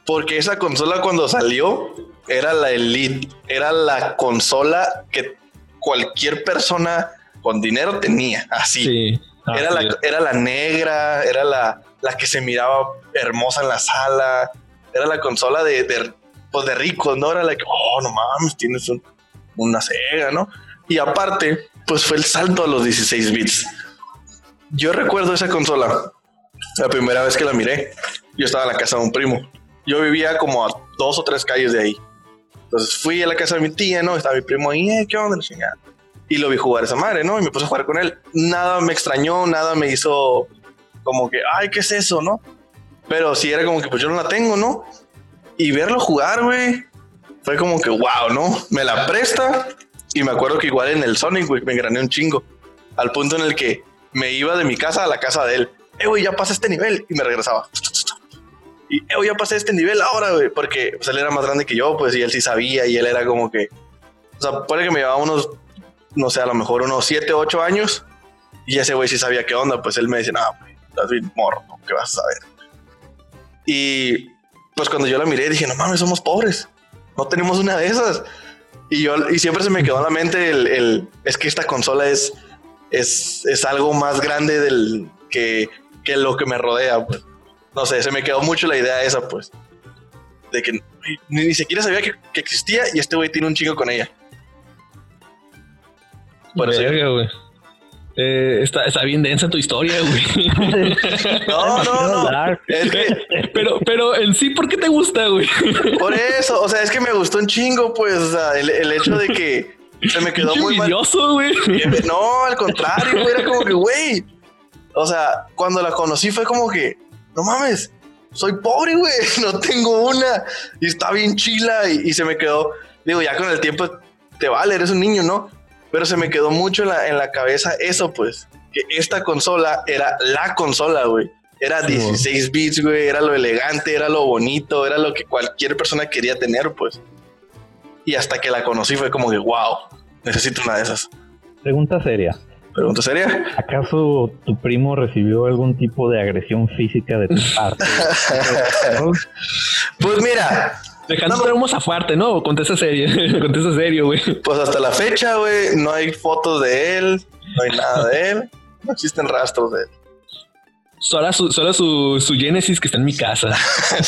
porque esa consola cuando salió era la Elite, era la consola que cualquier persona con dinero tenía, así. era, la, era la negra, era la, la que se miraba hermosa en la sala, era la consola de, pues de ricos, ¿no? Era like, oh, no mames, tienes una Sega, ¿no? Y aparte, pues fue el salto a los 16 bits. Yo recuerdo esa consola, la primera vez que la miré, yo estaba en la casa de un primo. Yo vivía como a dos o tres calles de ahí. Entonces fui a la casa de mi tía, ¿no? Estaba mi primo ahí, eh, ¿qué onda? Y lo vi jugar esa madre, ¿no? Y me puse a jugar con él. Nada me extrañó, nada me hizo como que, ay, ¿qué es eso, no? Pero sí era como que, pues yo no la tengo, ¿no? y verlo jugar, güey, fue como que wow, ¿no? Me la presta y me acuerdo que igual en el Sonic, güey, me grané un chingo. Al punto en el que me iba de mi casa a la casa de él. Eh, güey, ya pasé este nivel y me regresaba. Y, eh, güey, ya pasé este nivel ahora, güey, porque pues, él era más grande que yo, pues, y él sí sabía y él era como que, o sea, puede que me llevaba unos, no sé, a lo mejor unos 7, 8 años y ese güey sí sabía qué onda, pues él me decía, no, güey, estás bien morro, ¿qué vas a saber? Y pues cuando yo la miré dije, no mames, somos pobres, no tenemos una de esas. Y yo, y siempre se me quedó en la mente el, es que esta consola es, es, es algo más grande del que, que lo que me rodea, pues. No sé, se me quedó mucho la idea esa, pues. De que ni, siquiera sabía que, existía y este güey tiene un chingo con ella. Por eso. Eh, está, está, bien densa tu historia, güey. No, no, no. pero, pero en sí, ¿por qué te gusta, güey? Por eso, o sea, es que me gustó un chingo, pues, o sea, el, hecho de que se me quedó muy envidioso, güey. No, al contrario, güey, era como que, güey. O sea, cuando la conocí fue como que, no mames, soy pobre, güey, no tengo una. Y está bien chila y, y se me quedó, digo, ya con el tiempo te vale, eres un niño, ¿no? Pero se me quedó mucho en la, en la cabeza eso, pues, que esta consola era la consola, güey. Era 16 bits, güey, era lo elegante, era lo bonito, era lo que cualquier persona quería tener, pues. Y hasta que la conocí fue como que, wow, necesito una de esas. Pregunta seria. Pregunta seria. ¿Acaso tu primo recibió algún tipo de agresión física de tu parte? pues mira, Dejando traumos a fuerte, ¿no? Contesta serio, contesta serio, güey. Pues hasta la fecha, güey, no hay fotos de él, no hay nada de él, no existen rastros de él. Solo su, solo su, su Genesis que está en mi casa.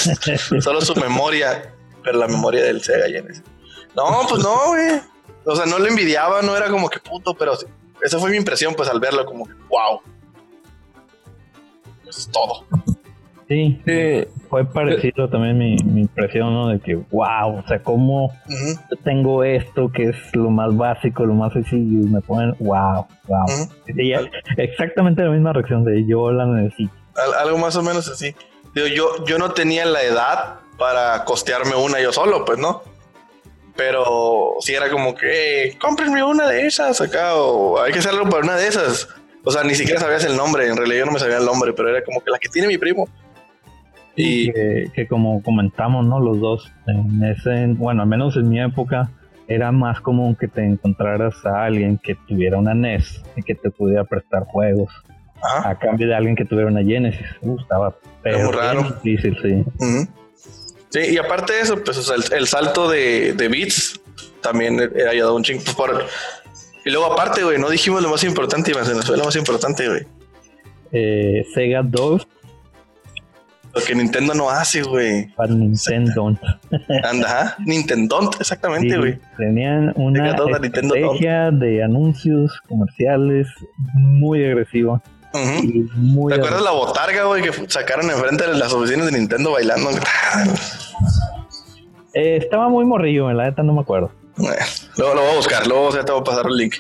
solo su memoria, pero la memoria del Sega Genesis. No, pues no, güey. O sea, no le envidiaba, no era como que puto, pero esa fue mi impresión, pues al verlo, como que wow. Eso es todo. Sí, fue parecido también mi, impresión, ¿no? De que, wow, o sea, ¿cómo tengo esto que es lo más básico, lo más sencillo? Y me ponen, wow, wow. exactamente la misma reacción de yo la necesito. algo más o menos así. Digo, yo, yo no tenía la edad para costearme una yo solo, pues, ¿no? Pero si era como que, cómprenme una de esas acá, o hay que hacerlo para una de esas. O sea, ni siquiera sabías el nombre, en realidad yo no me sabía el nombre, pero era como que la que tiene mi primo. Y que, como comentamos, ¿no? Los dos, en ese, bueno, al menos en mi época, era más común que te encontraras a alguien que tuviera una NES y que te pudiera prestar juegos. A cambio de alguien que tuviera una Genesis. Uh, estaba pero raro. difícil, sí. Sí, y aparte de eso, pues el, salto de, de bits también ha ayudado un chingo. Pues, y luego aparte, güey, no dijimos lo más importante, y más lo más importante, güey. Eh, Sega 2 lo que Nintendo no hace, güey. Para Nintendo. Anda, Nintendo, exactamente, güey. tenían una estrategia de anuncios comerciales muy agresiva. ¿Te acuerdas la botarga, güey, que sacaron enfrente de las oficinas de Nintendo bailando? Eh, estaba muy morrillo, en la neta no me acuerdo. luego lo voy a buscar, luego te voy a pasar el link.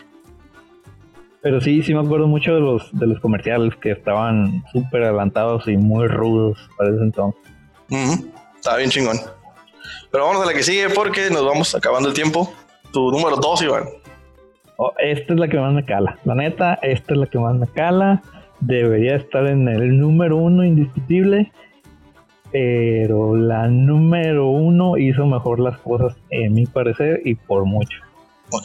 Pero sí, sí me acuerdo mucho de los, de los comerciales que estaban súper adelantados y muy rudos para ese entonces. Estaba bien chingón. Pero vamos a la que sigue porque nos vamos acabando el tiempo. Tu número dos, Iván. Oh, esta es la que más me cala. La neta, esta es la que más me cala. Debería estar en el número uno indiscutible. Pero la número uno hizo mejor las cosas, en mi parecer, y por mucho.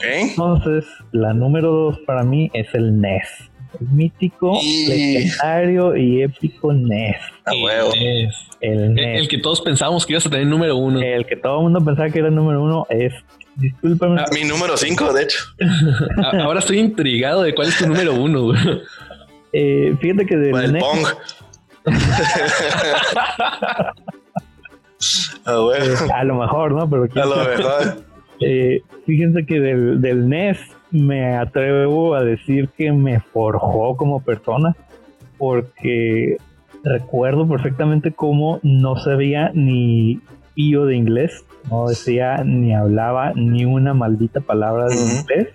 Entonces, la número dos para mí es el NES. El mítico, legendario y épico NES. El, NES. El, que todos pensábamos que ibas a tener número uno. El que todo el mundo pensaba que era el número uno es. Discúlpame. Ah, mi número cinco, de hecho. Ahora estoy intrigado de cuál es tu número uno. Eh, fíjate que del NES. Ah, eh, a lo mejor, ¿no? Pero a lo mejor. Eh, fíjense que del, del NES me atrevo a decir que me forjó como persona porque recuerdo perfectamente cómo no sabía ni pío de inglés, no decía ni hablaba ni una maldita palabra de inglés,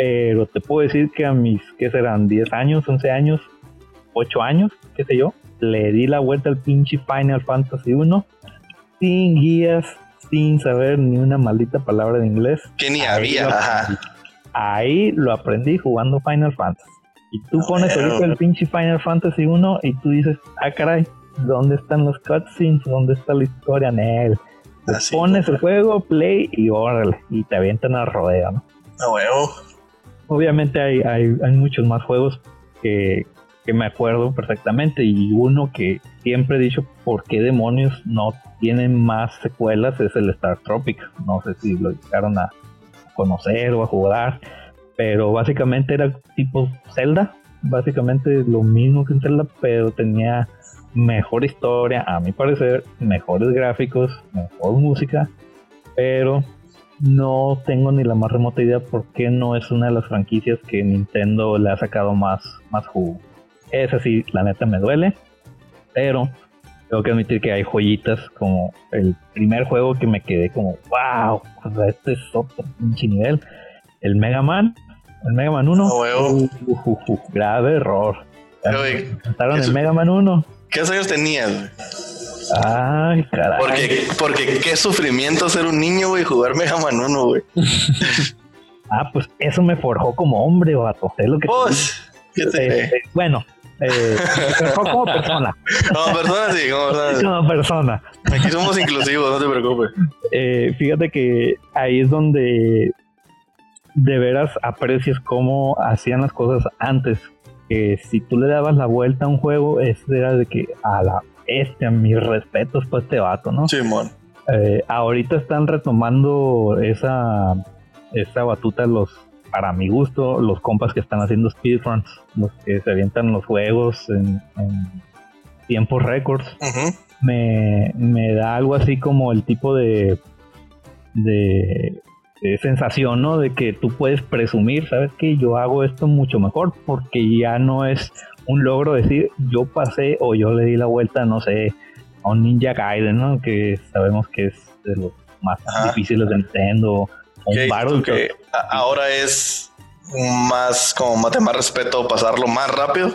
pero te puedo decir que a mis, ¿qué serán? 10 años, 11 años, 8 años, qué sé yo, le di la vuelta al pinche Final Fantasy 1 sin guías, sin saber ni una maldita palabra de inglés. Que ni había, ajá. Ahí lo aprendí jugando Final Fantasy. Y tú pones ahorita el pinche Final Fantasy 1 y tú dices, ah, caray, ¿dónde están los cutscenes? ¿Dónde está la historia en él? pones el juego, play y órale, y te avientan a rodeo, ¿no? A huevo. Obviamente hay, hay, muchos más juegos que, que me acuerdo perfectamente y uno que siempre he dicho por qué demonios no tienen más secuelas es el Star Tropic. No sé si lo llegaron a conocer o a jugar, pero básicamente era tipo Zelda, básicamente lo mismo que en Zelda, pero tenía mejor historia, a mi parecer, mejores gráficos, mejor música, pero no tengo ni la más remota idea por qué no es una de las franquicias que Nintendo le ha sacado más, más jugo. Esa sí, la neta me duele. Pero tengo que admitir que hay joyitas como el primer juego que me quedé como, wow, este es otro pinche nivel. El Mega Man, el Mega Man 1. grave error. Contaron el Mega Man 1. ¿Qué años tenías? Ay, caray. Porque, porque qué sufrimiento ser un niño, güey, jugar Mega Man 1, güey. ah, pues eso me forjó como hombre, vato. Es lo que pues, eh, bueno, eh, como persona. Como persona, sí, como persona. Como persona. Aquí somos inclusivos, no te preocupes. Eh, fíjate que ahí es donde de veras aprecias cómo hacían las cosas antes. Que si tú le dabas la vuelta a un juego, es era de que a la este, a mis respetos para este vato, ¿no? Simón. Eh, ahorita están retomando esa, esa batuta los para mi gusto, los compas que están haciendo speedruns, los que se avientan los juegos en, tiempos récords, me, da algo así como el tipo de, de, sensación, ¿no? De que tú puedes presumir, ¿sabes que Yo hago esto mucho mejor porque ya no es un logro decir, yo pasé o yo le di la vuelta, no sé, a un Ninja Gaiden, ¿no? Que sabemos que es de los más difíciles de Nintendo. Un Battle que ahora es más como más de más respeto pasarlo más rápido.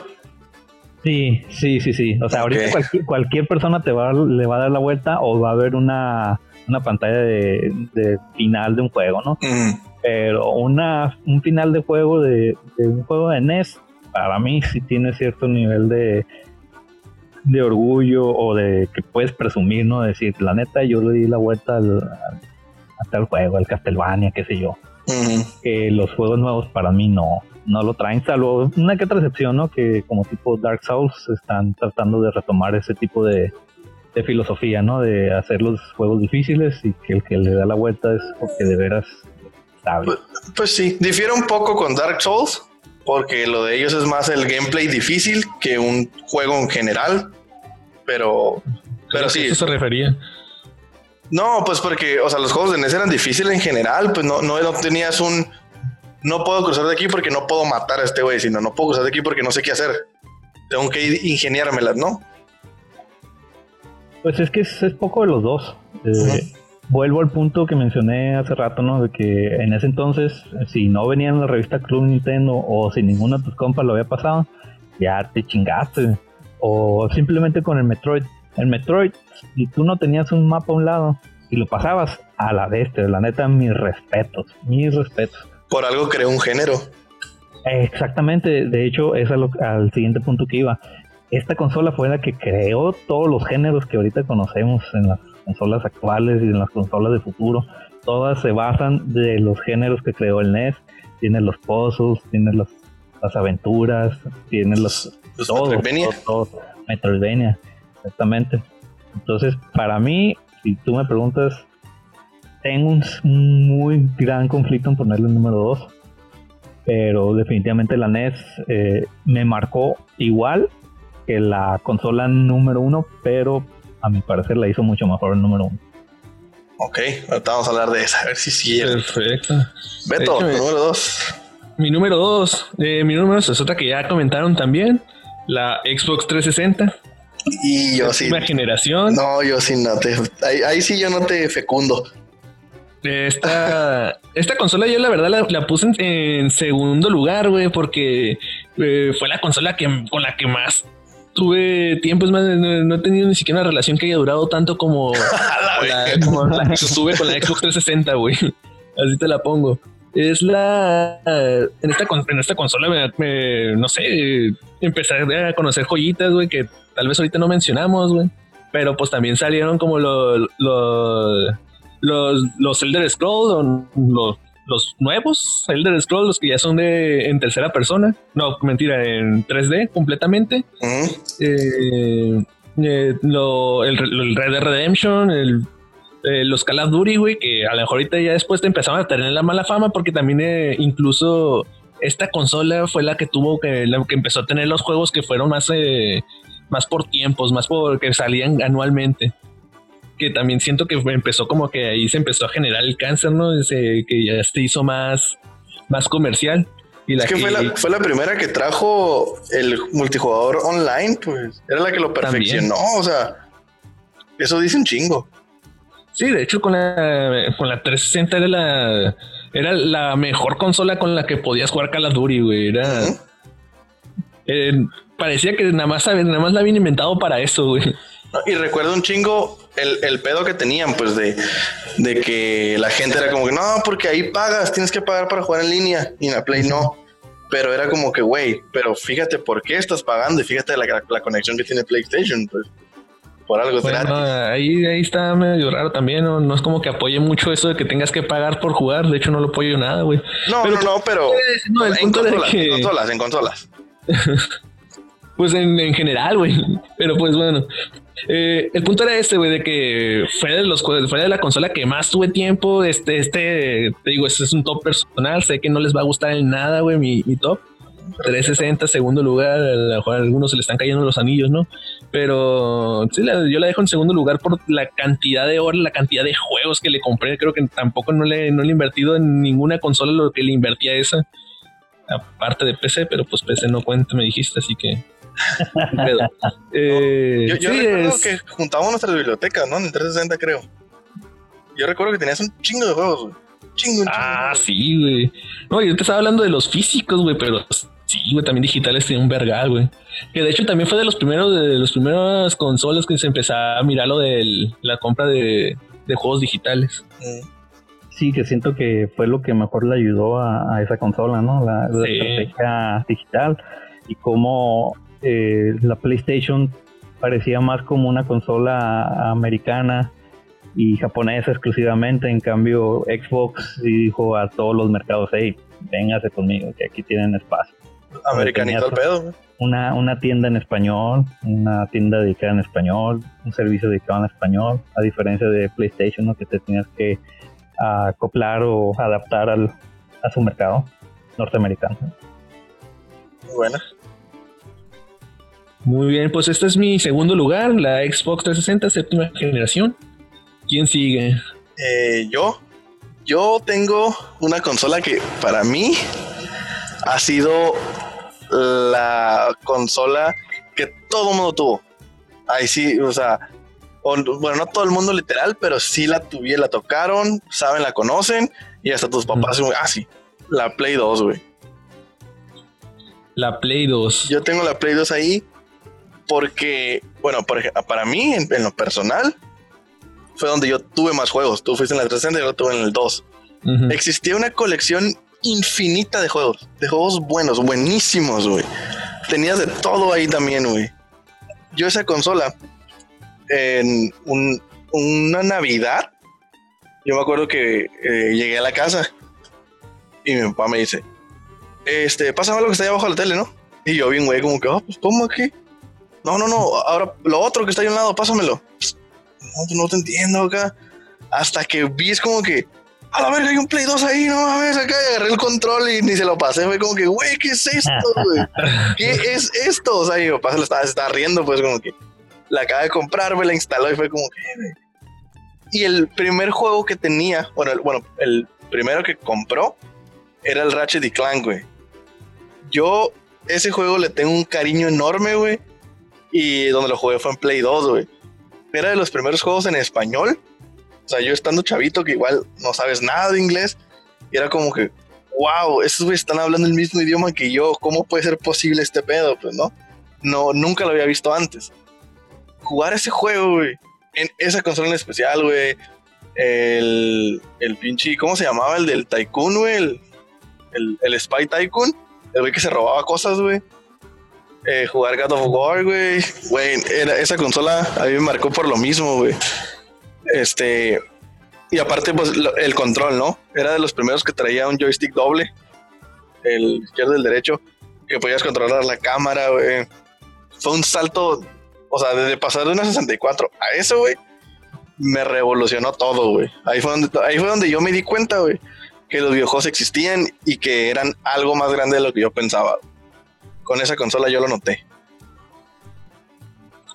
Sí, sí, sí, sí. O sea, ahorita cualquier, persona te va, le va a dar la vuelta o va a ver una, pantalla de, final de un juego, ¿no? Pero una, un final de juego de, un juego de NES, para mí sí tiene cierto nivel de, de orgullo o de que puedes presumir, ¿no? Decir, la neta, yo le di la vuelta al, a tal juego, al Castlevania, qué sé yo. Que los juegos nuevos para mí no, no lo traen, salvo una que otra excepción, ¿no? Que como tipo Dark Souls están tratando de retomar ese tipo de, filosofía, ¿no? De hacer los juegos difíciles y que el que le da la vuelta es porque de veras sabe. Pues, pues, sí, difiere un poco con Dark Souls, porque lo de ellos es más el gameplay difícil que un juego en general, pero, pero sí. Eso se refería. No, pues porque, o sea, los juegos de NES eran difíciles en general, pues no, no, no tenías un no puedo cruzar de aquí porque no puedo matar a este güey, sino no puedo cruzar de aquí porque no sé qué hacer. Tengo que ingeniármelas, ¿no? Pues es que es, poco de los dos. Eh, vuelvo al punto que mencioné hace rato, ¿no? De que en ese entonces, si no venía en la revista Club Nintendo o si ninguno de tus compas lo había pasado, ya te chingaste. O simplemente con el Metroid. El Metroid, si tú no tenías un mapa a un lado y lo pasabas a la bestia, la neta, mis respetos, mis respetos por algo creó un género. Exactamente, de hecho es al siguiente punto que iba. Esta consola fue la que creó todos los géneros que ahorita conocemos en las consolas actuales y en las consolas de futuro. Todas se basan de los géneros que creó el NES. Tiene los puzzles, tiene las aventuras, tiene los... los Metroidvania. Metroidvania, exactamente. Entonces, para mí, si tú me preguntas tengo un muy gran conflicto en ponerle el número 2. Pero definitivamente la NES eh, me marcó igual que la consola número 1, pero a mi parecer la hizo mucho mejor el número 1. Ok, ahorita vamos a hablar de esa, a ver si sí. Perfecto. Beto, número 2. Mi número 2, eh, mi número es otra que ya comentaron también, la Xbox 360. Y yo sí. generación. No, yo sí no te. ahí, sí yo no te fecundo. Esta, esta consola yo la verdad la, puse en, segundo lugar, güey, porque eh, fue la consola que, con la que más tuve tiempo. Es más, no, he tenido ni siquiera una relación que haya durado tanto como, la, que tuve con la Xbox 360, güey. Así te la pongo. Es la. En esta, en esta consola, me, no sé, empecé a conocer joyitas, güey, que tal vez ahorita no mencionamos, güey. Pero pues también salieron como los los, los Elder Scrolls, los, los nuevos Elder Scrolls, los que ya son de en tercera persona. No, mentira, en 3D completamente. Eh, eh, el, Red Dead Redemption, el, eh, los Call of Duty, güey, que a lo mejor ahorita ya después te empezaron a tener la mala fama porque también incluso esta consola fue la que tuvo que, la que empezó a tener los juegos que fueron más, más por tiempos, más porque salían anualmente que también siento que empezó como que ahí se empezó a generar el cáncer, ¿no? Ese, que ya se hizo más, más comercial. Y es que, fue, la, fue la primera que trajo el multijugador online, pues era la que lo perfeccionó, o sea, eso dice un chingo. Sí, de hecho con la, con la 360 era la, era la mejor consola con la que podías jugar Call of Duty, güey. Era, eh, parecía que nada más, nada más la habían inventado para eso, güey. Y recuerdo un chingo el, el, pedo que tenían, pues de, de que la gente era como que no, porque ahí pagas, tienes que pagar para jugar en línea y en la Play no. Pero era como que, güey, pero fíjate por qué estás pagando y fíjate la, la conexión que tiene PlayStation, pues por algo bueno, Ahí, ahí está medio raro también, ¿no? no es como que apoye mucho eso de que tengas que pagar por jugar, de hecho no lo apoyo nada, güey. No, pero, no, no, pero no, en, consolas, en consolas, en consolas. pues en, en general, güey. Pero pues bueno, eh, el punto era este, güey, de que fue de los fue de la consola que más tuve tiempo. Este, este, te digo, este es un top personal. Sé que no les va a gustar en nada, güey, mi, top. 360, segundo lugar. A, lo mejor a algunos se le están cayendo los anillos, ¿no? Pero sí, yo la dejo en segundo lugar por la cantidad de horas, la cantidad de juegos que le compré. Creo que tampoco no le, no le he invertido en ninguna consola lo que le invertía esa. Aparte de PC, pero pues PC no cuenta, me dijiste, así que Eh, yo, recuerdo que juntábamos nuestras bibliotecas, ¿no? En el 360 creo. Yo recuerdo que tenías un chingo de juegos, güey. Chingo, chingo. Ah, sí, güey. No, yo te estaba hablando de los físicos, güey, pero sí, güey, también digitales tienen un vergal, güey. Que de hecho también fue de los primeros, de los primeros consolas que se empezaba a mirar lo de la compra de, juegos digitales. Mm. Sí, que siento que fue lo que mejor le ayudó a, esa consola, ¿no? La, estrategia digital y cómo eh, la PlayStation parecía más como una consola americana y japonesa exclusivamente. En cambio, Xbox dijo a todos los mercados: hey, véngase conmigo, que aquí tienen espacio. Americanito el pedo, una, una tienda en español, una tienda dedicada en español, un servicio dedicado en español, a diferencia de PlayStation, ¿no? que te tenías que acoplar o adaptar al, a su mercado norteamericano. Muy buena. Muy bien, pues este es mi segundo lugar, la Xbox 360 séptima generación. ¿Quién sigue? Eh, yo. Yo tengo una consola que para mí ha sido la consola que todo mundo tuvo. Ahí sí, o sea, bueno, no todo el mundo literal, pero sí la tuvieron, la tocaron, saben, la conocen y hasta tus papás, ah, sí, la Play 2, güey. La Play 2. Yo tengo la Play 2 ahí porque, bueno, para mí, en, lo personal, fue donde yo tuve más juegos. Tú fuiste en la 360 y yo tuve en el 2. Existía una colección infinita de juegos, de juegos buenos, buenísimos, güey. Tenías de todo ahí también, güey. Yo esa consola, en una Navidad, yo me acuerdo que eh, llegué a la casa y mi papá me dice, este, pásame lo que está ahí abajo de la tele, ¿no? Y yo bien, güey, como que, ah, pues ¿cómo aquí. No, no, no, ahora lo otro que está ahí a un lado, pásamelo. No, no te entiendo acá. Hasta que vi es como que, a la verga, hay un Play 2 ahí, no mames, acá y agarré el control y ni se lo pasé. Fue como que, güey, ¿qué es esto, güey? ¿Qué es esto? O sea, mi papá se lo estaba, se estaba riendo, pues como que la acaba de comprar, me la instaló y fue como que. Y el primer juego que tenía, bueno, el, bueno, el primero que compró era el Ratchet y Clank, güey. Yo, ese juego le tengo un cariño enorme, güey. Y donde lo jugué fue en Play 2, güey. Era de los primeros juegos en español o sea, yo estando chavito que igual no sabes nada de inglés, y era como que, wow, esos güeyes están hablando el mismo idioma que yo, ¿cómo puede ser posible este pedo? Pues no, no, nunca lo había visto antes. Jugar ese juego, güey, en esa consola en especial, güey, el, el pinche, ¿cómo se llamaba? El del Tycoon, güey, el, el, Spy Tycoon, el güey que se robaba cosas, güey. Eh, jugar God of War, güey. Güey, esa consola a mí me marcó por lo mismo, güey. Este, y aparte, pues el control, ¿no? Era de los primeros que traía un joystick doble, el izquierdo y el derecho, que podías controlar la cámara. Fue un salto, o sea, desde pasar de una 64 a eso, güey, me revolucionó todo, güey. Ahí fue donde, ahí fue donde yo me di cuenta, güey, que los videojuegos existían y que eran algo más grande de lo que yo pensaba. Con esa consola yo lo noté.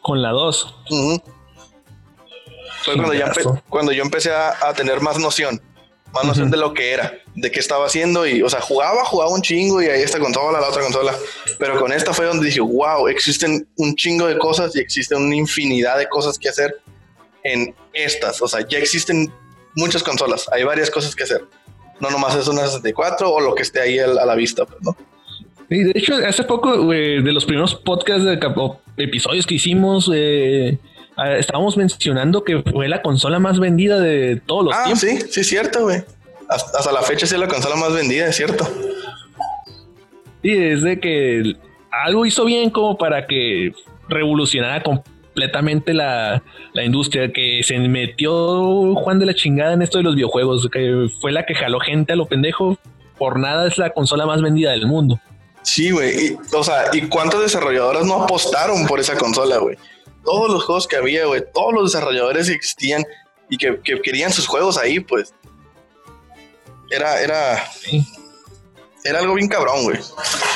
Con la 2. Fue cuando, ya cuando yo empecé a, tener más noción, más noción de lo que era, de qué estaba haciendo y, o sea, jugaba, jugaba un chingo y ahí esta consola, la otra consola, pero con esta fue donde dije, wow, existen un chingo de cosas y existe una infinidad de cosas que hacer en estas, o sea, ya existen muchas consolas, hay varias cosas que hacer, no nomás es una 64 o lo que esté ahí a, la vista, pues, ¿no? Y de hecho, hace poco, de los primeros podcasts de episodios que hicimos, eh, estábamos mencionando que fue la consola más vendida de todos los ah, tiempos. Sí, sí, es cierto, güey. Hasta, la fecha sí es la consola más vendida, es cierto. Sí, desde que algo hizo bien como para que revolucionara completamente la, la, industria, que se metió Juan de la chingada en esto de los videojuegos, que fue la que jaló gente a lo pendejo. Por nada es la consola más vendida del mundo. Sí, güey. O sea, ¿y cuántas desarrolladoras no apostaron por esa consola, güey? todos los juegos que había, güey, todos los desarrolladores que existían y que, querían sus juegos ahí, pues. Era, era, era algo bien cabrón, güey.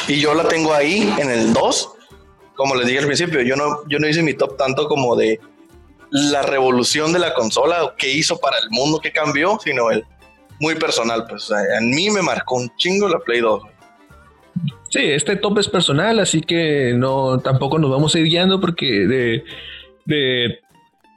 Y yo la tengo ahí en el 2. Como les dije al principio, yo no, yo no hice mi top tanto como de la revolución de la consola, o qué hizo para el mundo, qué cambió, sino el muy personal, pues. en mí me marcó un chingo la Play 2. Sí, este top es personal, así que no tampoco nos vamos a ir guiando porque de, de,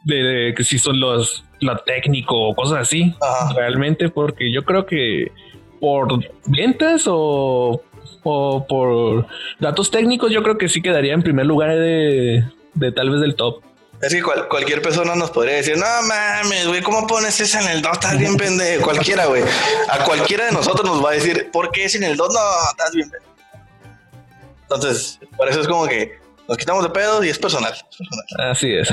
de, que si son los lo técnico o cosas así, realmente, porque yo creo que por ventas o, o por datos técnicos, yo creo que sí quedaría en primer lugar de, de tal vez del top. Es que cualquier persona nos podría decir, no mames, güey, ¿cómo pones ese en el 2? Estás bien pendejo. Cualquiera, güey. A cualquiera de nosotros nos va a decir, ¿por qué es en el 2? No, estás bien pendejo. Entonces, por eso es como que nos quitamos de pedos y es personal. Así es.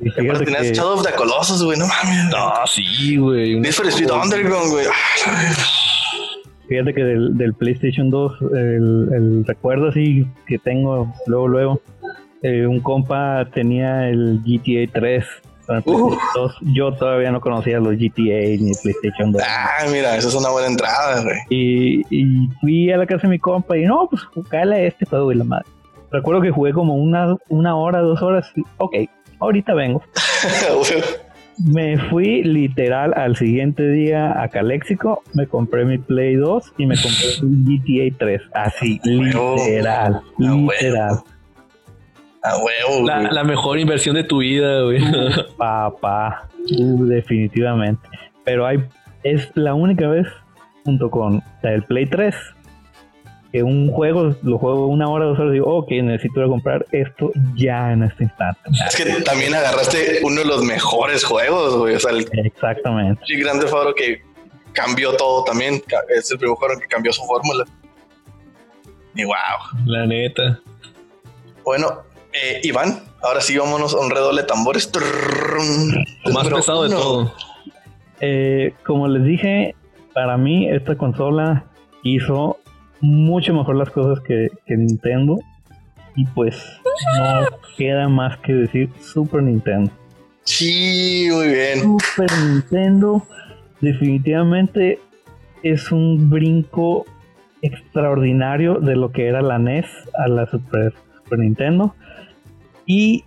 Y fíjate tenías que... Shadow of the Colossus, güey, no mames. No, sí, güey. Need for Speed Underground, güey. Fíjate que del, del PlayStation 2, el, el, recuerdo así que tengo luego, luego, eh, un compa tenía el GTA 3 Uh. Yo todavía no conocía los GTA ni PlayStation 2. Ah, mira, eso es una buena entrada, güey. Y, y, fui a la casa de mi compa y no, pues jugale este juego y la madre. Recuerdo que jugué como una, una hora, dos horas. Y, ok, ahorita vengo. me fui literal al siguiente día a Caléxico, me compré mi Play 2 y me compré mi GTA 3. Así, literal, literal. A huevo, la, mejor inversión de tu vida, güey. Papá, definitivamente. Pero hay, es la única vez, junto con el Play 3, que un juego lo juego una hora, dos horas y digo, ok, necesito comprar esto ya en este instante. Es que también agarraste uno de los mejores juegos, güey. O sea, el, Exactamente. El Grande Faro que cambió todo también. Es el primer juego que cambió su fórmula. Y wow. La neta. Bueno, eh, Iván, ahora sí vámonos a un redoble de tambores. Más pesado de todo. Como les dije, para mí esta consola hizo mucho mejor las cosas que, Nintendo. Y pues no queda más que decir Super Nintendo. Sí, muy bien. Super Nintendo definitivamente es un brinco extraordinario de lo que era la NES a la Super Nintendo. Y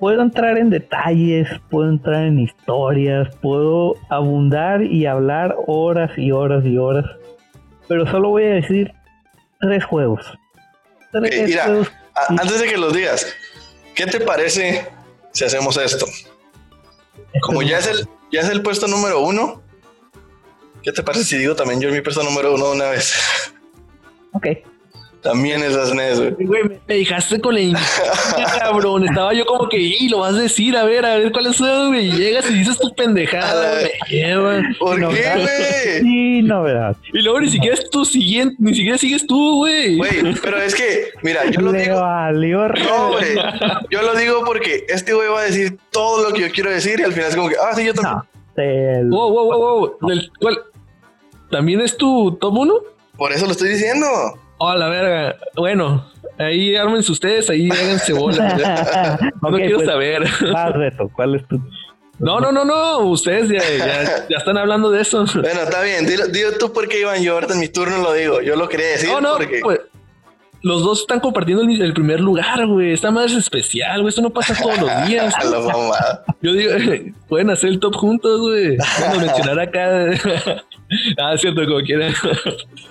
puedo entrar en detalles, puedo entrar en historias, puedo abundar y hablar horas y horas y horas. Pero solo voy a decir tres juegos. Tres mira, juegos. antes de que los digas, ¿qué te parece si hacemos esto? Como ya es el, ya es el puesto número uno, ¿qué te parece si digo también yo mi puesto número uno una vez? Ok. También esas NES, güey. me dejaste con la cabrón. Estaba yo como que, y lo vas a decir, a ver, a ver cuáles son, güey. Llegas y dices tu pendejada, me llevan. ¿Por qué, güey? Sí, novedad. Y luego ni siquiera es tu siguiente, ni siquiera sigues tú, güey. Güey, pero es que, mira, yo lo digo. Valió no, güey. Yo lo digo porque este güey va a decir todo lo que yo quiero decir y al final es como que, ah, sí, yo también. No, Wow, wow, wow, wow. ¿Cuál? ¿También es tu top 1? Por eso lo estoy diciendo. Oh, la verga. Bueno, ahí ármense ustedes, ahí háganse bola. no quiero pues, saber. Más reto, ¿cuál es tu? No, no, no, no, ustedes ya, ya, están hablando de eso. Bueno, está bien, dilo, tú por qué Iván, yo ahorita en mi turno lo digo, yo lo quería decir. No, no, porque... pues, los dos están compartiendo el, primer lugar, güey. Esta madre es especial, güey. Esto no pasa todos los días. Yo digo, pueden hacer el top juntos, güey. Bueno, mencionar acá. ah, cierto, como quieran.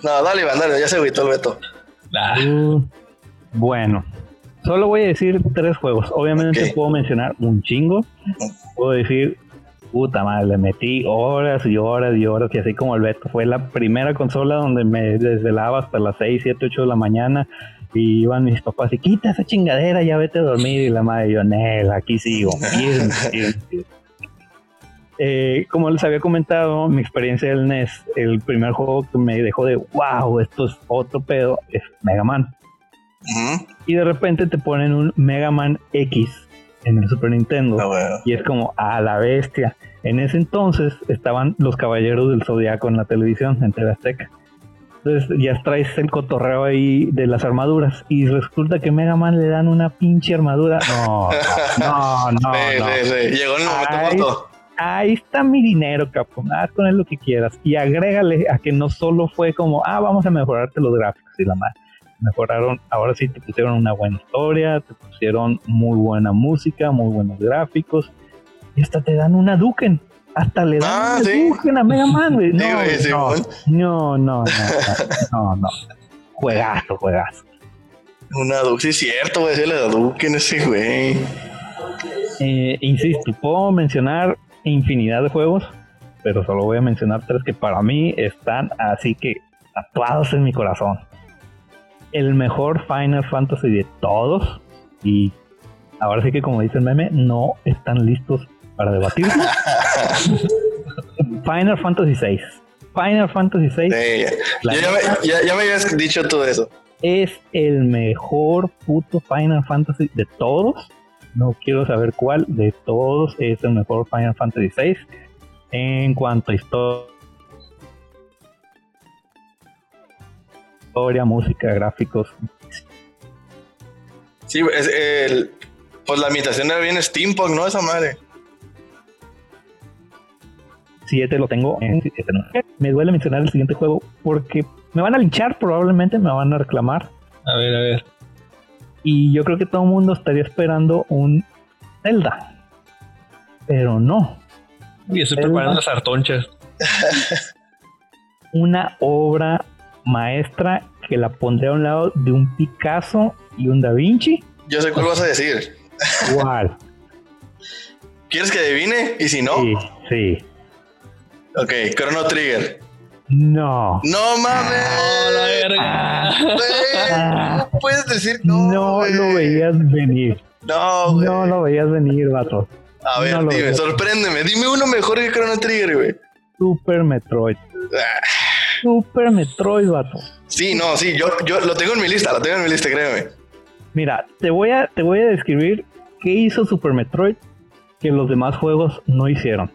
no, dale, Iván, dale, ya se agüitó el veto. Uh, bueno, solo voy a decir tres juegos. Obviamente puedo mencionar un chingo. Puedo decir puta madre, le metí horas y horas y horas y así como el Beto fue la primera consola donde me desvelaba hasta las 6, 7, 8 de la mañana y iban mis papás y quita esa chingadera, ya vete a dormir y la madre yo, Nel, aquí sigo. eh, como les había comentado, mi experiencia del NES, el primer juego que me dejó de wow, esto es otro pedo, es Mega Man. Y de repente te ponen un Mega Man X en el Super Nintendo. Ah, y es como a la bestia. En ese entonces estaban los Caballeros del Zodiaco en la televisión, en TV Azteca. Entonces ya traes el cotorreo ahí de las armaduras y resulta que Mega Man le dan una pinche armadura. No, no, no. Llegó en el momento ahí está mi dinero, Capcom, haz con él lo que quieras. Y agrégale a que no solo fue como, ah, vamos a mejorarte los gráficos y la madre mejoraron, ahora sí te pusieron una buena historia, te pusieron muy buena música, muy buenos gráficos, y hasta te dan una Duken. Hasta le dan ah, una Duken a Mega Man, No, no, no, no, no, no, Juegazo, juegazo. Una Duke, sí es cierto, güey, decirle a Duke en ese güey. Eh, insisto, puedo mencionar infinidad de juegos, pero solo voy a mencionar tres que para mí están así que tatuados en mi corazón. El mejor Final Fantasy de todos, y ahora sí que como dice el meme, no están listos para debatir. Final Fantasy VI. Final Fantasy VI. ya, ya, me, habías dicho todo eso. Es el mejor puto Final Fantasy de todos. No quiero saber cuál de todos es el mejor Final Fantasy VI. En cuanto a historia, música, gráficos. Sí, es el, pues la imitación era bien steampunk, ¿no? Esa madre. 7 lo tengo en Me duele mencionar el siguiente juego porque me van a linchar, probablemente me van a reclamar. A ver, a ver. Y yo creo que todo el mundo estaría esperando un Zelda. Pero no. Y estoy preparando las artonchas. una obra maestra que la pondré a un lado de un Picasso y un Da Vinci. Yo sé cuál vas a decir. ¿Cuál? ¿Quieres que adivine? Y si no. Sí, sí. Ok, Chrono Trigger. No. No mames. No, la verga. no puedes decir no. No lo veías venir. No, güey. No lo veías venir, vato. A ver, dime, sorpréndeme. Dime uno mejor que Chrono Trigger, güey. Super Metroid. Ah. Super Metroid, vato. Sí, no, sí, yo, yo lo tengo en mi lista, lo tengo en mi lista, créeme. Mira, te voy a, te voy a describir qué hizo Super Metroid que los demás juegos no hicieron.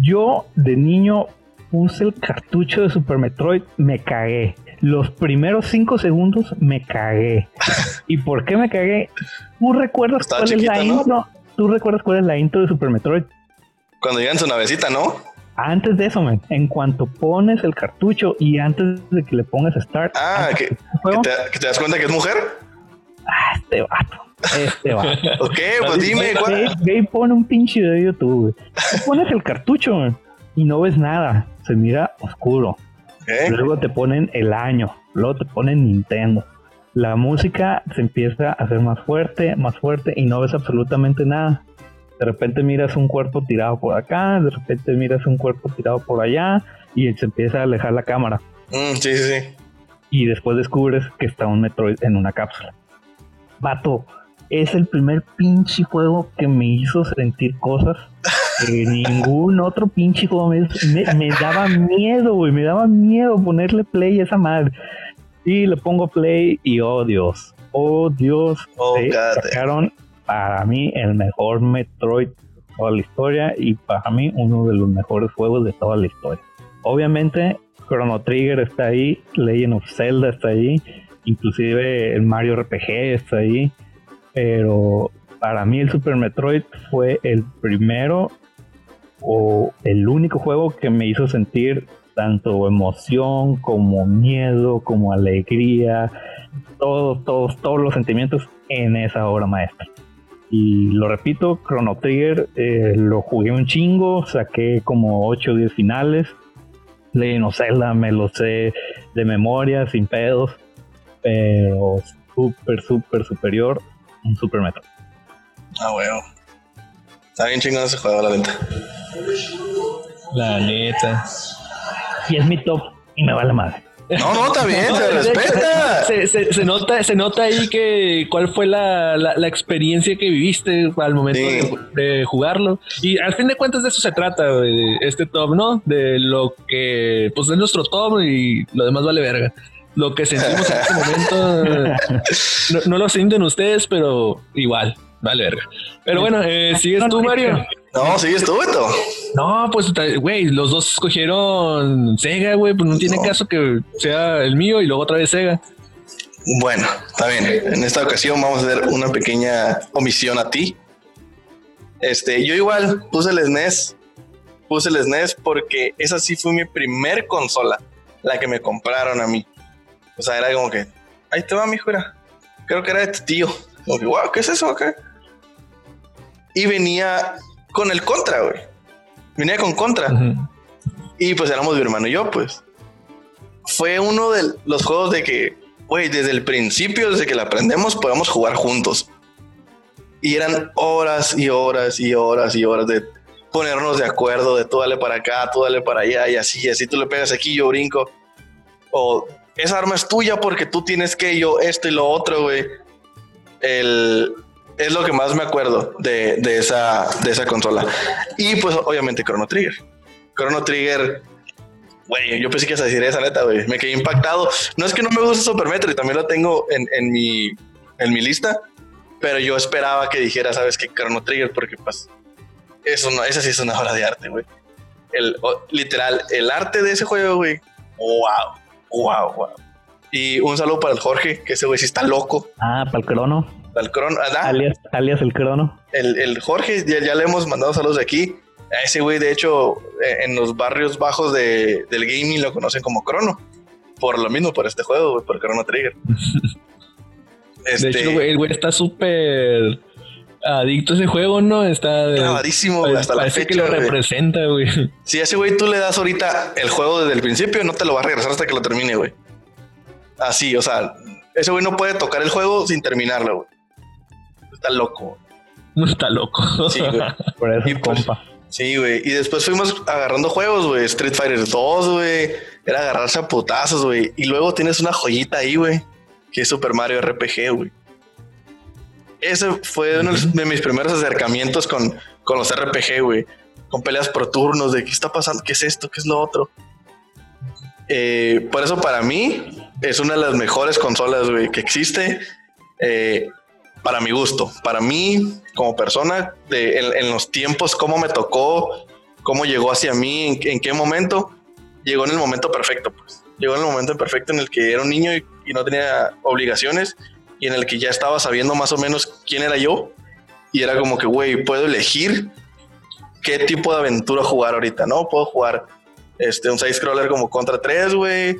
Yo de niño puse el cartucho de Super Metroid, me cagué. Los primeros cinco segundos me cagué. ¿Y por qué me cagué? ¿Tú recuerdas cuál es la intro? ¿Tú recuerdas cuál es la intro de Super Metroid? Cuando llegan su navecita, ¿no? Antes de eso, man, en cuanto pones el cartucho y antes de que le pongas start. Ah, que, te, das cuenta que es mujer. Ah, este vato. Este vato. ok, pues dime. ¿cuál? Ve, pone un pinche de YouTube, Pones el cartucho, man, y no ves nada. Se mira oscuro. Luego te ponen el año. Luego te ponen Nintendo. La música se empieza a hacer más fuerte, más fuerte y no ves absolutamente nada. De repente miras un cuerpo tirado por acá, de repente miras un cuerpo tirado por allá y se empieza a alejar la cámara. Mm, sí, sí. Y después descubres que está un Metroid en una cápsula. Vato, es el primer pinche juego que me hizo sentir cosas que ningún otro pinche juego me, me, daba miedo, güey. Me daba miedo ponerle play a esa madre. Y le pongo play y oh Dios, oh Dios, oh, sacaron para mí el mejor Metroid de toda la historia y para mí uno de los mejores juegos de toda la historia. Obviamente Chrono Trigger está ahí, Legend of Zelda está ahí, inclusive el Mario RPG está ahí, pero para mí el Super Metroid fue el primero o el único juego que me hizo sentir tanto emoción como miedo, como alegría, todos, todos, todos los sentimientos en esa obra maestra. Y lo repito, Chrono Trigger eh, lo jugué un chingo, saqué como 8 o 10 finales. Legend of Zelda me lo sé de memoria, sin pedos. Pero súper, súper superior. Un Super Metro. Ah, weón. Está bien chingón ese juego, la venta. La neta. Y es mi top y me va la madre. No, no, está bien, se respeta. Se, nota, se nota ahí que cuál fue la, la, experiencia que viviste al momento de, jugarlo. Y al fin de cuentas de eso se trata, de este top, ¿no? De lo que, pues es nuestro top y lo demás vale verga. Lo que sentimos en este momento no, no lo sienten ustedes, pero igual, vale verga. Pero bueno, eh, ¿sigues tú, Mario? No, sigues tú, Beto. No, pues, güey, los dos escogieron Sega, güey, pues no tiene caso que sea el mío y luego otra vez Sega. Bueno, está bien. En esta ocasión vamos a hacer una pequeña omisión a ti. Este, yo igual puse el SNES. Puse el SNES porque esa sí fue mi primer consola, la que me compraron a mí. O sea, era como que, ahí te va, mi jura. Creo que era de tu tío. Como que, wow, ¿qué es eso acá? Y venía con el contra, güey. Venía con contra. Y pues éramos mi hermano y yo, pues. fue uno de los juegos de que, güey, desde el principio, desde que la aprendemos, podemos jugar juntos. Y eran horas y horas y horas y horas de ponernos de acuerdo, de tú dale para acá, tú dale para allá, y así, y así tú le pegas aquí, yo brinco. O esa arma es tuya porque tú tienes que yo esto y lo otro, güey. El, es lo que más me acuerdo de, de, esa, de esa consola. Y pues obviamente Chrono Trigger. Chrono Trigger, güey, yo pensé que ibas a decir esa neta, güey. Me quedé impactado. No es que no me guste Super Metroid, también lo tengo en, en, mi, en mi lista, pero yo esperaba que dijera, sabes que Chrono Trigger, porque pues eso no, sí es una obra de arte, güey. El, literal, el arte de ese juego, güey. Wow, wow, wow. Y un saludo para el Jorge, que ese güey sí está loco. Ah, para el crono. El crono, alias, alias el crono. El, el Jorge, ya, ya, le hemos mandado saludos de aquí. A ese güey, de hecho, eh, en los barrios bajos de, del gaming lo conocen como crono. Por lo mismo, por este juego, güey, por Chrono Trigger. este... De hecho, güey, el güey está súper adicto a ese juego, ¿no? Está clavadísimo hasta la fecha. que lo representa, güey. Si a ese güey tú le das ahorita el juego desde el principio, no te lo va a regresar hasta que lo termine, güey. Así, o sea, ese güey no puede tocar el juego sin terminarlo, güey. Está loco. No está loco. Sí, güey. Por eso, y pues, compa. Sí, güey. Y después fuimos agarrando juegos, güey. Street Fighter 2, güey. Era agarrarse a putazos, güey. Y luego tienes una joyita ahí, güey. Que es Super Mario RPG, güey ese fue uno de mis primeros acercamientos con, con los RPG, güey. Con peleas por turnos, de qué está pasando, qué es esto, qué es lo otro. Eh, por eso para mí es una de las mejores consolas, güey, que existe. Eh, para mi gusto, para mí como persona, de, en, los tiempos, cómo me tocó, cómo llegó hacia mí, en, en, qué momento, llegó en el momento perfecto, pues. Llegó en el momento perfecto en el que era un niño y, y no tenía obligaciones y en el que ya estaba sabiendo más o menos quién era yo. Y era como que, güey, puedo elegir qué tipo de aventura jugar ahorita, ¿no? Puedo jugar este, un side-scroller como Contra 3, güey.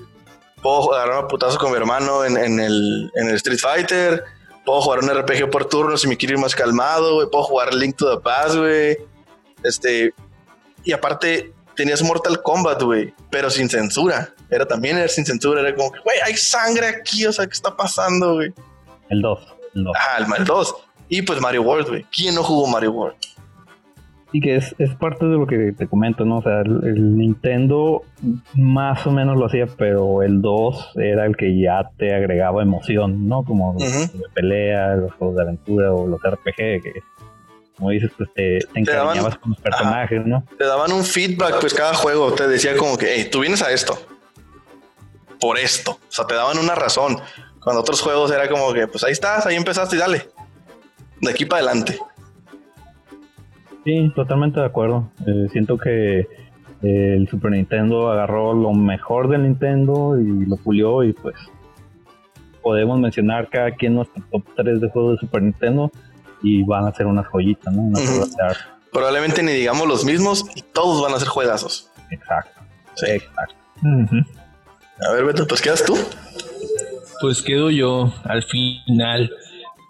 Puedo agarrar un putazo con mi hermano en, en, el, en el Street Fighter. Puedo jugar un RPG por turno si me quiero ir más calmado, güey. Puedo jugar Link to the Past, güey. Este, y aparte, tenías Mortal Kombat, güey, pero sin censura. Era también era sin censura. Era como que, güey, hay sangre aquí, o sea, ¿qué está pasando, güey? El 2. El 2. Ah, el 2. Y pues Mario World, güey. ¿Quién no jugó Mario World? Y que es, es parte de lo que te comento, ¿no? O sea, el, Nintendo más o menos lo hacía, pero el 2 era el que ya te agregaba emoción, ¿no? Como los de pelea, los juegos de aventura o los RPG, que como dices, pues te, te encariñabas con los personajes, ¿no? Te daban un feedback, pues cada juego te decía como que, hey, tú vienes a esto, por esto. O sea, te daban una razón. Cuando otros juegos era como que, pues ahí estás, ahí empezaste y dale. De aquí para adelante. Sí, totalmente de acuerdo. Eh, siento que eh, el Super Nintendo agarró lo mejor del Nintendo y lo pulió y pues podemos mencionar cada quien nuestro top 3 de juegos de Super Nintendo y van a ser unas joyitas, ¿no? Probablemente ni digamos los mismos y todos van a ser juegazos. Exacto. Sí. Exacto. A ver, Beto, pues quedas tú. Pues quedo yo al final.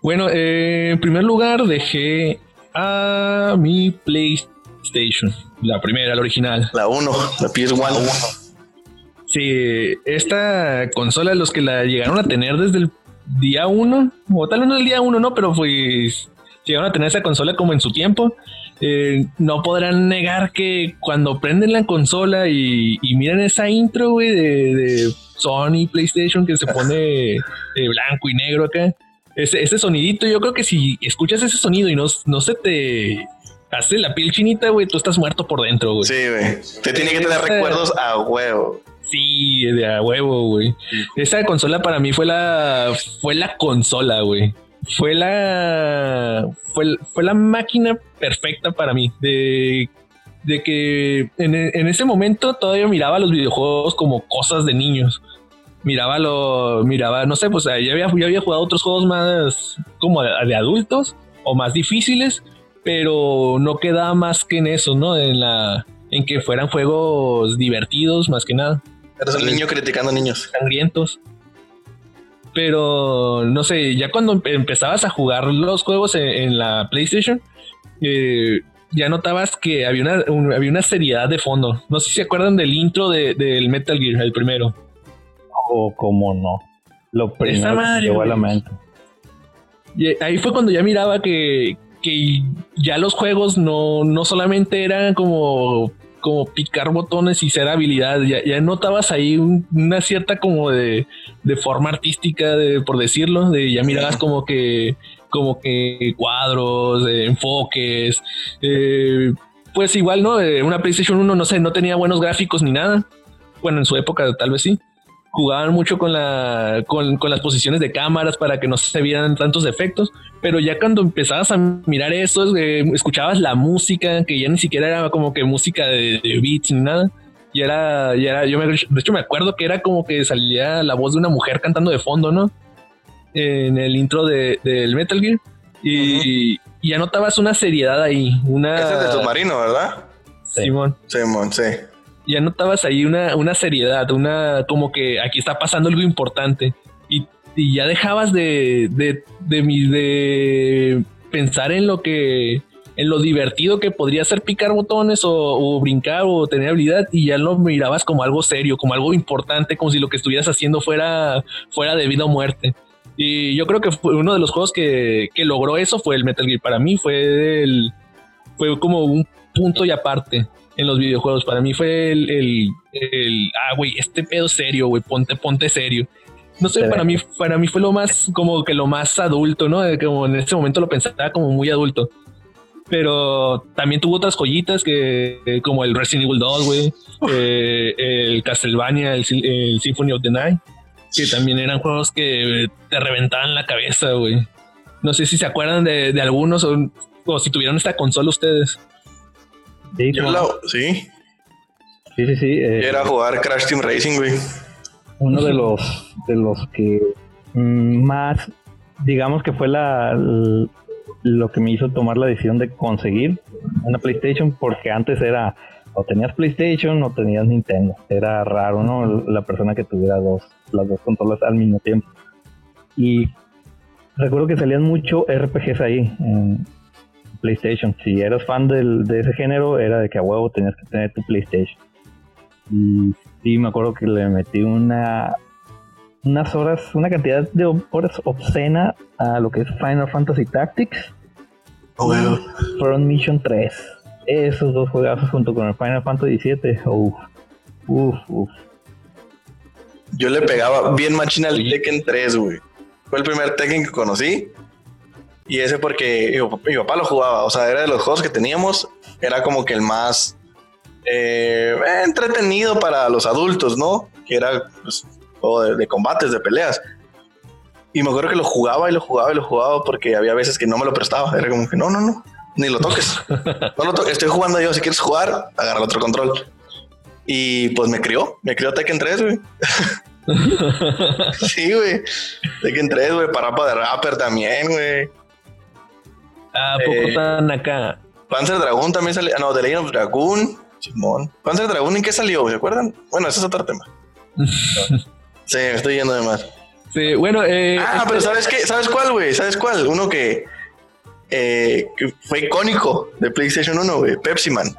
Bueno, eh, en primer lugar dejé a mi PlayStation, la primera, la original. La 1, la PS1. Sí, esta consola, los que la llegaron a tener desde el día 1, o tal vez no el día 1, no, pero pues llegaron a tener esa consola como en su tiempo. Eh, no podrán negar que cuando prenden la consola y, miran esa intro, güey, de Sony PlayStation que se pone de blanco y negro acá. Ese, ese, sonidito, yo creo que si escuchas ese sonido y no, no se te hace la piel chinita, güey, tú estás muerto por dentro, güey. Sí, güey. Te tiene que tener recuerdos a huevo. Sí, de a huevo, güey. Esa consola para mí fue la fue la consola, güey. Fue la fue, fue la máquina perfecta para mí de de que en, en, ese momento todavía miraba los videojuegos como cosas de niños. Miraba lo, miraba, no sé, pues ya había, ya había jugado otros juegos más como de, adultos o más difíciles, pero no quedaba más que en eso, ¿no? En la, en que fueran juegos divertidos más que nada. Eres el niño criticando niños. Sangrientos. Pero no sé, ya cuando empezabas a jugar los juegos en, la PlayStation, eh, ya notabas que había una, había una seriedad de fondo. No sé si se acuerdan del intro del Metal Gear, el primero. O como no. Lo primero madre, que llegó a la mente. Y ahí fue cuando ya miraba que, que ya los juegos no, no solamente eran como, como picar botones y ser habilidad, ya, ya notabas ahí un- una cierta como de, de forma artística, de, por decirlo, de ya mirabas como que como que cuadros, eh, enfoques, eh, pues igual, ¿no? Eh, una PlayStation 1, no sé, no tenía buenos gráficos ni nada. Bueno, en su época tal vez sí jugaban mucho con la con, con las posiciones de cámaras para que no se vieran tantos efectos pero ya cuando empezabas a mirar eso eh, escuchabas la música que ya ni siquiera era como que música de, de beats ni nada y era ya era yo me, de hecho me acuerdo que era como que salía la voz de una mujer cantando de fondo no en el intro de, del Metal Gear y, y ya notabas una seriedad ahí una Ese es de submarino, ¿verdad? Simón Simón, sí. Ya notabas ahí una, una seriedad, una como que aquí está pasando algo importante y, y ya dejabas de, de, de, mi- de pensar en lo que en lo divertido que podría ser picar botones o, brincar o tener habilidad y ya lo mirabas como algo serio, como algo importante, como si lo que estuvieras haciendo fuera, fuera de vida o muerte. Y yo creo que fue uno de los juegos que, que logró eso fue el Metal Gear. Para mí fue el, fue como un punto y aparte en los videojuegos. Para mí fue el, el, el- ah, güey, este pedo serio, güey, ponte, ponte serio. No sé, para mí, para mí fue lo más, como que lo más adulto, ¿no? Como en ese momento lo pensaba como muy adulto. Pero también tuvo otras joyitas que, eh, como el Resident Evil 2, güey, eh, el Castlevania, el, Sy- el Symphony of the Night, que también eran juegos que te reventaban la cabeza, güey. No sé si se acuerdan de, de algunos o, o si tuvieron esta consola ustedes. Sí, Yo la, sí, sí, sí, sí, eh, era jugar Crash Team Racing, güey. uno de los de los que mm, más digamos que fue la lo que me hizo tomar la decisión de conseguir una PlayStation porque antes era o tenías PlayStation o tenías Nintendo. Era raro no la persona que tuviera dos las dos consolas al mismo tiempo. Y recuerdo que salían mucho RPGs ahí en PlayStation si eras fan del- de ese género era de que a huevo tenías que tener tu PlayStation y sí, me acuerdo que le metí una unas horas, una cantidad de horas obscena a lo que es Final Fantasy Tactics, Oh, güey. Front Mission 3. Esos dos juegazos junto con el Final Fantasy 7. Uf, uf, uf. Yo le pegaba bien machina al Tekken 3, güey. Fue el primer Tekken que conocí. Y ese porque mi, papá- lo jugaba. O sea, era de los juegos que teníamos. Era como que el más eh, entretenido para los adultos, ¿no? Que era pues, juego de, de combates, de peleas. Y me acuerdo que lo jugaba y lo jugaba y lo jugaba porque había veces que no me lo prestaba. Era como que no, no, no, ni lo toques. No lo toques. Estoy jugando yo. Si quieres jugar, agarra otro control. Y pues me crió, me crió Tekken 3, güey. Sí, güey. Tekken 3, güey. Parapa de Rapper también, güey. ¿A poco Eh. tan acá? Panzer Dragoon también salió. Ah, no, The Legend of Dragoon. Simón. Panzer Dragoon, ¿en qué salió? ¿Se acuerdan? Bueno, ese es otro tema. Sí, me estoy yendo de más. Sí, bueno, eh, Ah, pero ¿sabes qué? ¿Sabes cuál, güey? ¿Sabes cuál? Uno que, eh, que fue icónico de PlayStation 1, güey. Pepsi Man.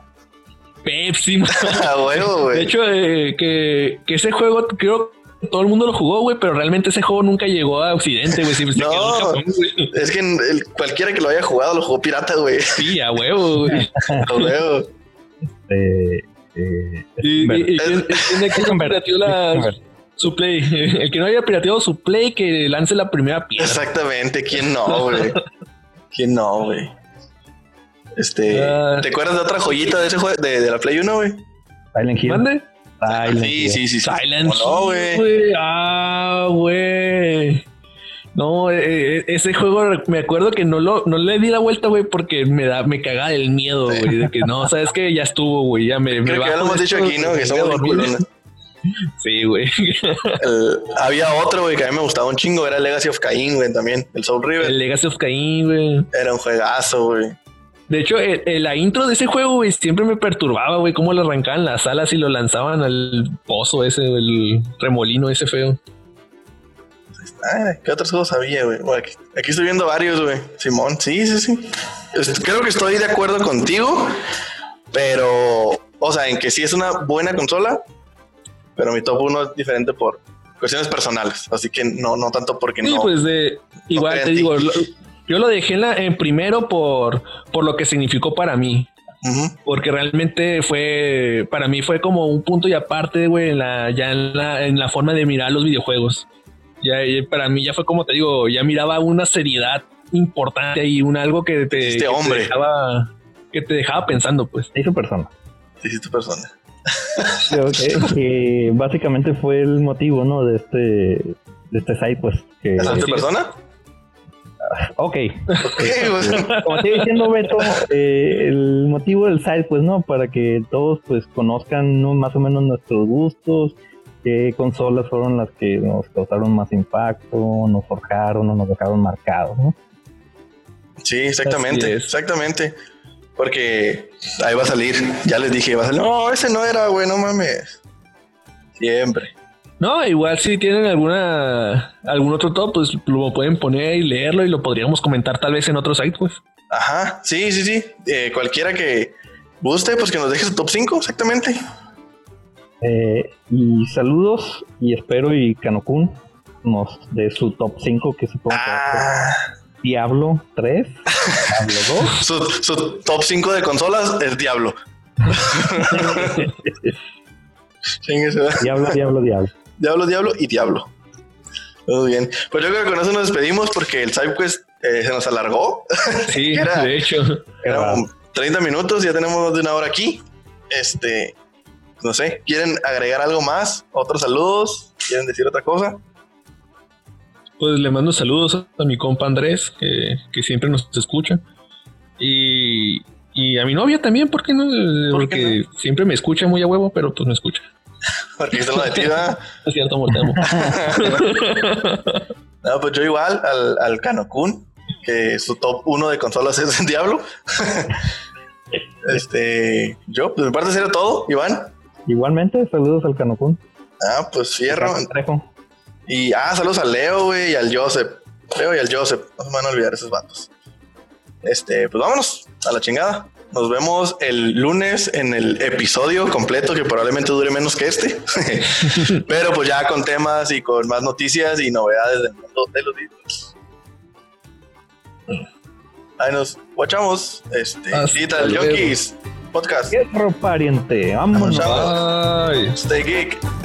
Pepsi. man. De hecho, eh, que, que ese juego, creo todo el mundo lo jugó, güey, pero realmente ese juego nunca llegó a Occidente, güey. Siempre se No. quedó en Japón, güey. Es que el- cualquiera que lo haya jugado lo jugó pirata, güey. Sí, a huevo, güey. A huevo. Eh, eh, Y, y- y quién- quién de aquí no pirateó la- su play. El que no haya pirateado su play, que lance la primera piedra. Exactamente, ¿quién no, güey? ¿Quién no, güey? Este, Ah. ¿te acuerdas de otra joyita de ese juego de, de la Play 1, güey? Silent Hill. ¿Mande? Silent Sí, sí, sí. Silent ¿Cómo no, güey? Ah, güey. No, eh, eh, ese juego me acuerdo que no lo no le di la vuelta, güey, porque me da me cagaba el miedo, güey, de que no, sabes que ya estuvo, güey, ya me, me Creo que ya lo hemos dicho aquí, ¿no? me Que somos culones. Sí, güey. Había otro, güey, que a mí me gustaba un chingo, era Legacy of Cain, güey, también. El Soul River. El Legacy of Cain, güey. Era un juegazo, güey. De hecho, el- el- la intro de ese juego, güey, siempre me perturbaba, güey, cómo lo arrancaban las alas y lo lanzaban al pozo ese, el remolino ese feo. Ah, ¿Qué otros juegos había, güey? Bueno, aquí, aquí estoy viendo varios, güey. Simón, sí, sí, sí. Creo que estoy de acuerdo contigo, pero, o sea, en que sí es una buena consola, pero mi top 1 es diferente por, cuestiones personales. Así que no, no tanto porque sí, no. pues de, igual te digo, lo- yo lo dejé en, la- en primero por, por lo que significó para mí. Porque realmente fue, para mí fue como un punto y aparte, güey, en la, ya en la, en la forma de mirar los videojuegos. Ya, ya para mí ya fue como te digo, ya miraba una seriedad importante y un algo que te, Este que te hombre. dejaba, que te dejaba pensando, pues. Se hizo persona. Sí, sí, tu persona. Creo que, que básicamente fue el motivo, ¿no? De este, de este site, pues. Que, ¿Es tu es. persona? ok. Pues, Como te iba diciendo Beto, eh, el motivo del site, pues, ¿no? Para que todos, pues, conozcan ¿no? más o menos nuestros gustos, qué consolas fueron las que nos causaron más impacto, nos forjaron o nos dejaron marcados, ¿no? Sí, exactamente, exactamente. Porque ahí va a salir. Ya les dije, va a salir. No, ese no era, güey, no mames. Siempre. No, igual si tienen alguna algún otro top, pues lo pueden poner y leerlo y lo podríamos comentar tal vez en otro site, pues. Ajá, sí, sí, sí. Eh, cualquiera que guste, pues que nos deje su top 5, exactamente. Eh, y saludos, y espero y Kanokun nos dé su top 5, que supongo que Ah, Diablo 3, Diablo 2. su, su top 5 de consolas es Diablo. Diablo, Diablo, Diablo. Diablo, Diablo y Diablo. Muy bien. Pues yo creo que con eso nos despedimos porque el SideQuest eh, se nos alargó. Sí, Era- de hecho. Eran 30 minutos, ya tenemos más de una hora aquí. Este, no sé, ¿quieren agregar algo más? ¿Otros saludos? ¿Quieren decir otra cosa? Pues le mando saludos a mi compa Andrés, que, que siempre nos escucha. Y, y a mi novia también, ¿por qué no? ¿Por Porque qué siempre me escucha muy a huevo, pero pues me escucha. Porque está la de ti, ¿verdad? Es cierto, amor, te amo. No, pues yo igual al, al Kanokun, que su top 1 de consolas es el Diablo. este, yo, pues de mi parte sería todo, Iván. Igualmente, saludos al Kanokun. Ah, pues fierro. Y ah, saludos al Leo, güey, y al Joseph. Leo y al Joseph. No se me van a olvidar esos vatos. Este, pues vámonos a la chingada. Nos vemos el lunes en el episodio completo, que probablemente dure menos que este. Pero pues ya con temas y con más noticias y novedades del mundo de los videos. Ahí nos guachamos. Este, Digital. Junkies Podcast. Pariente, vámonos. Stay geek.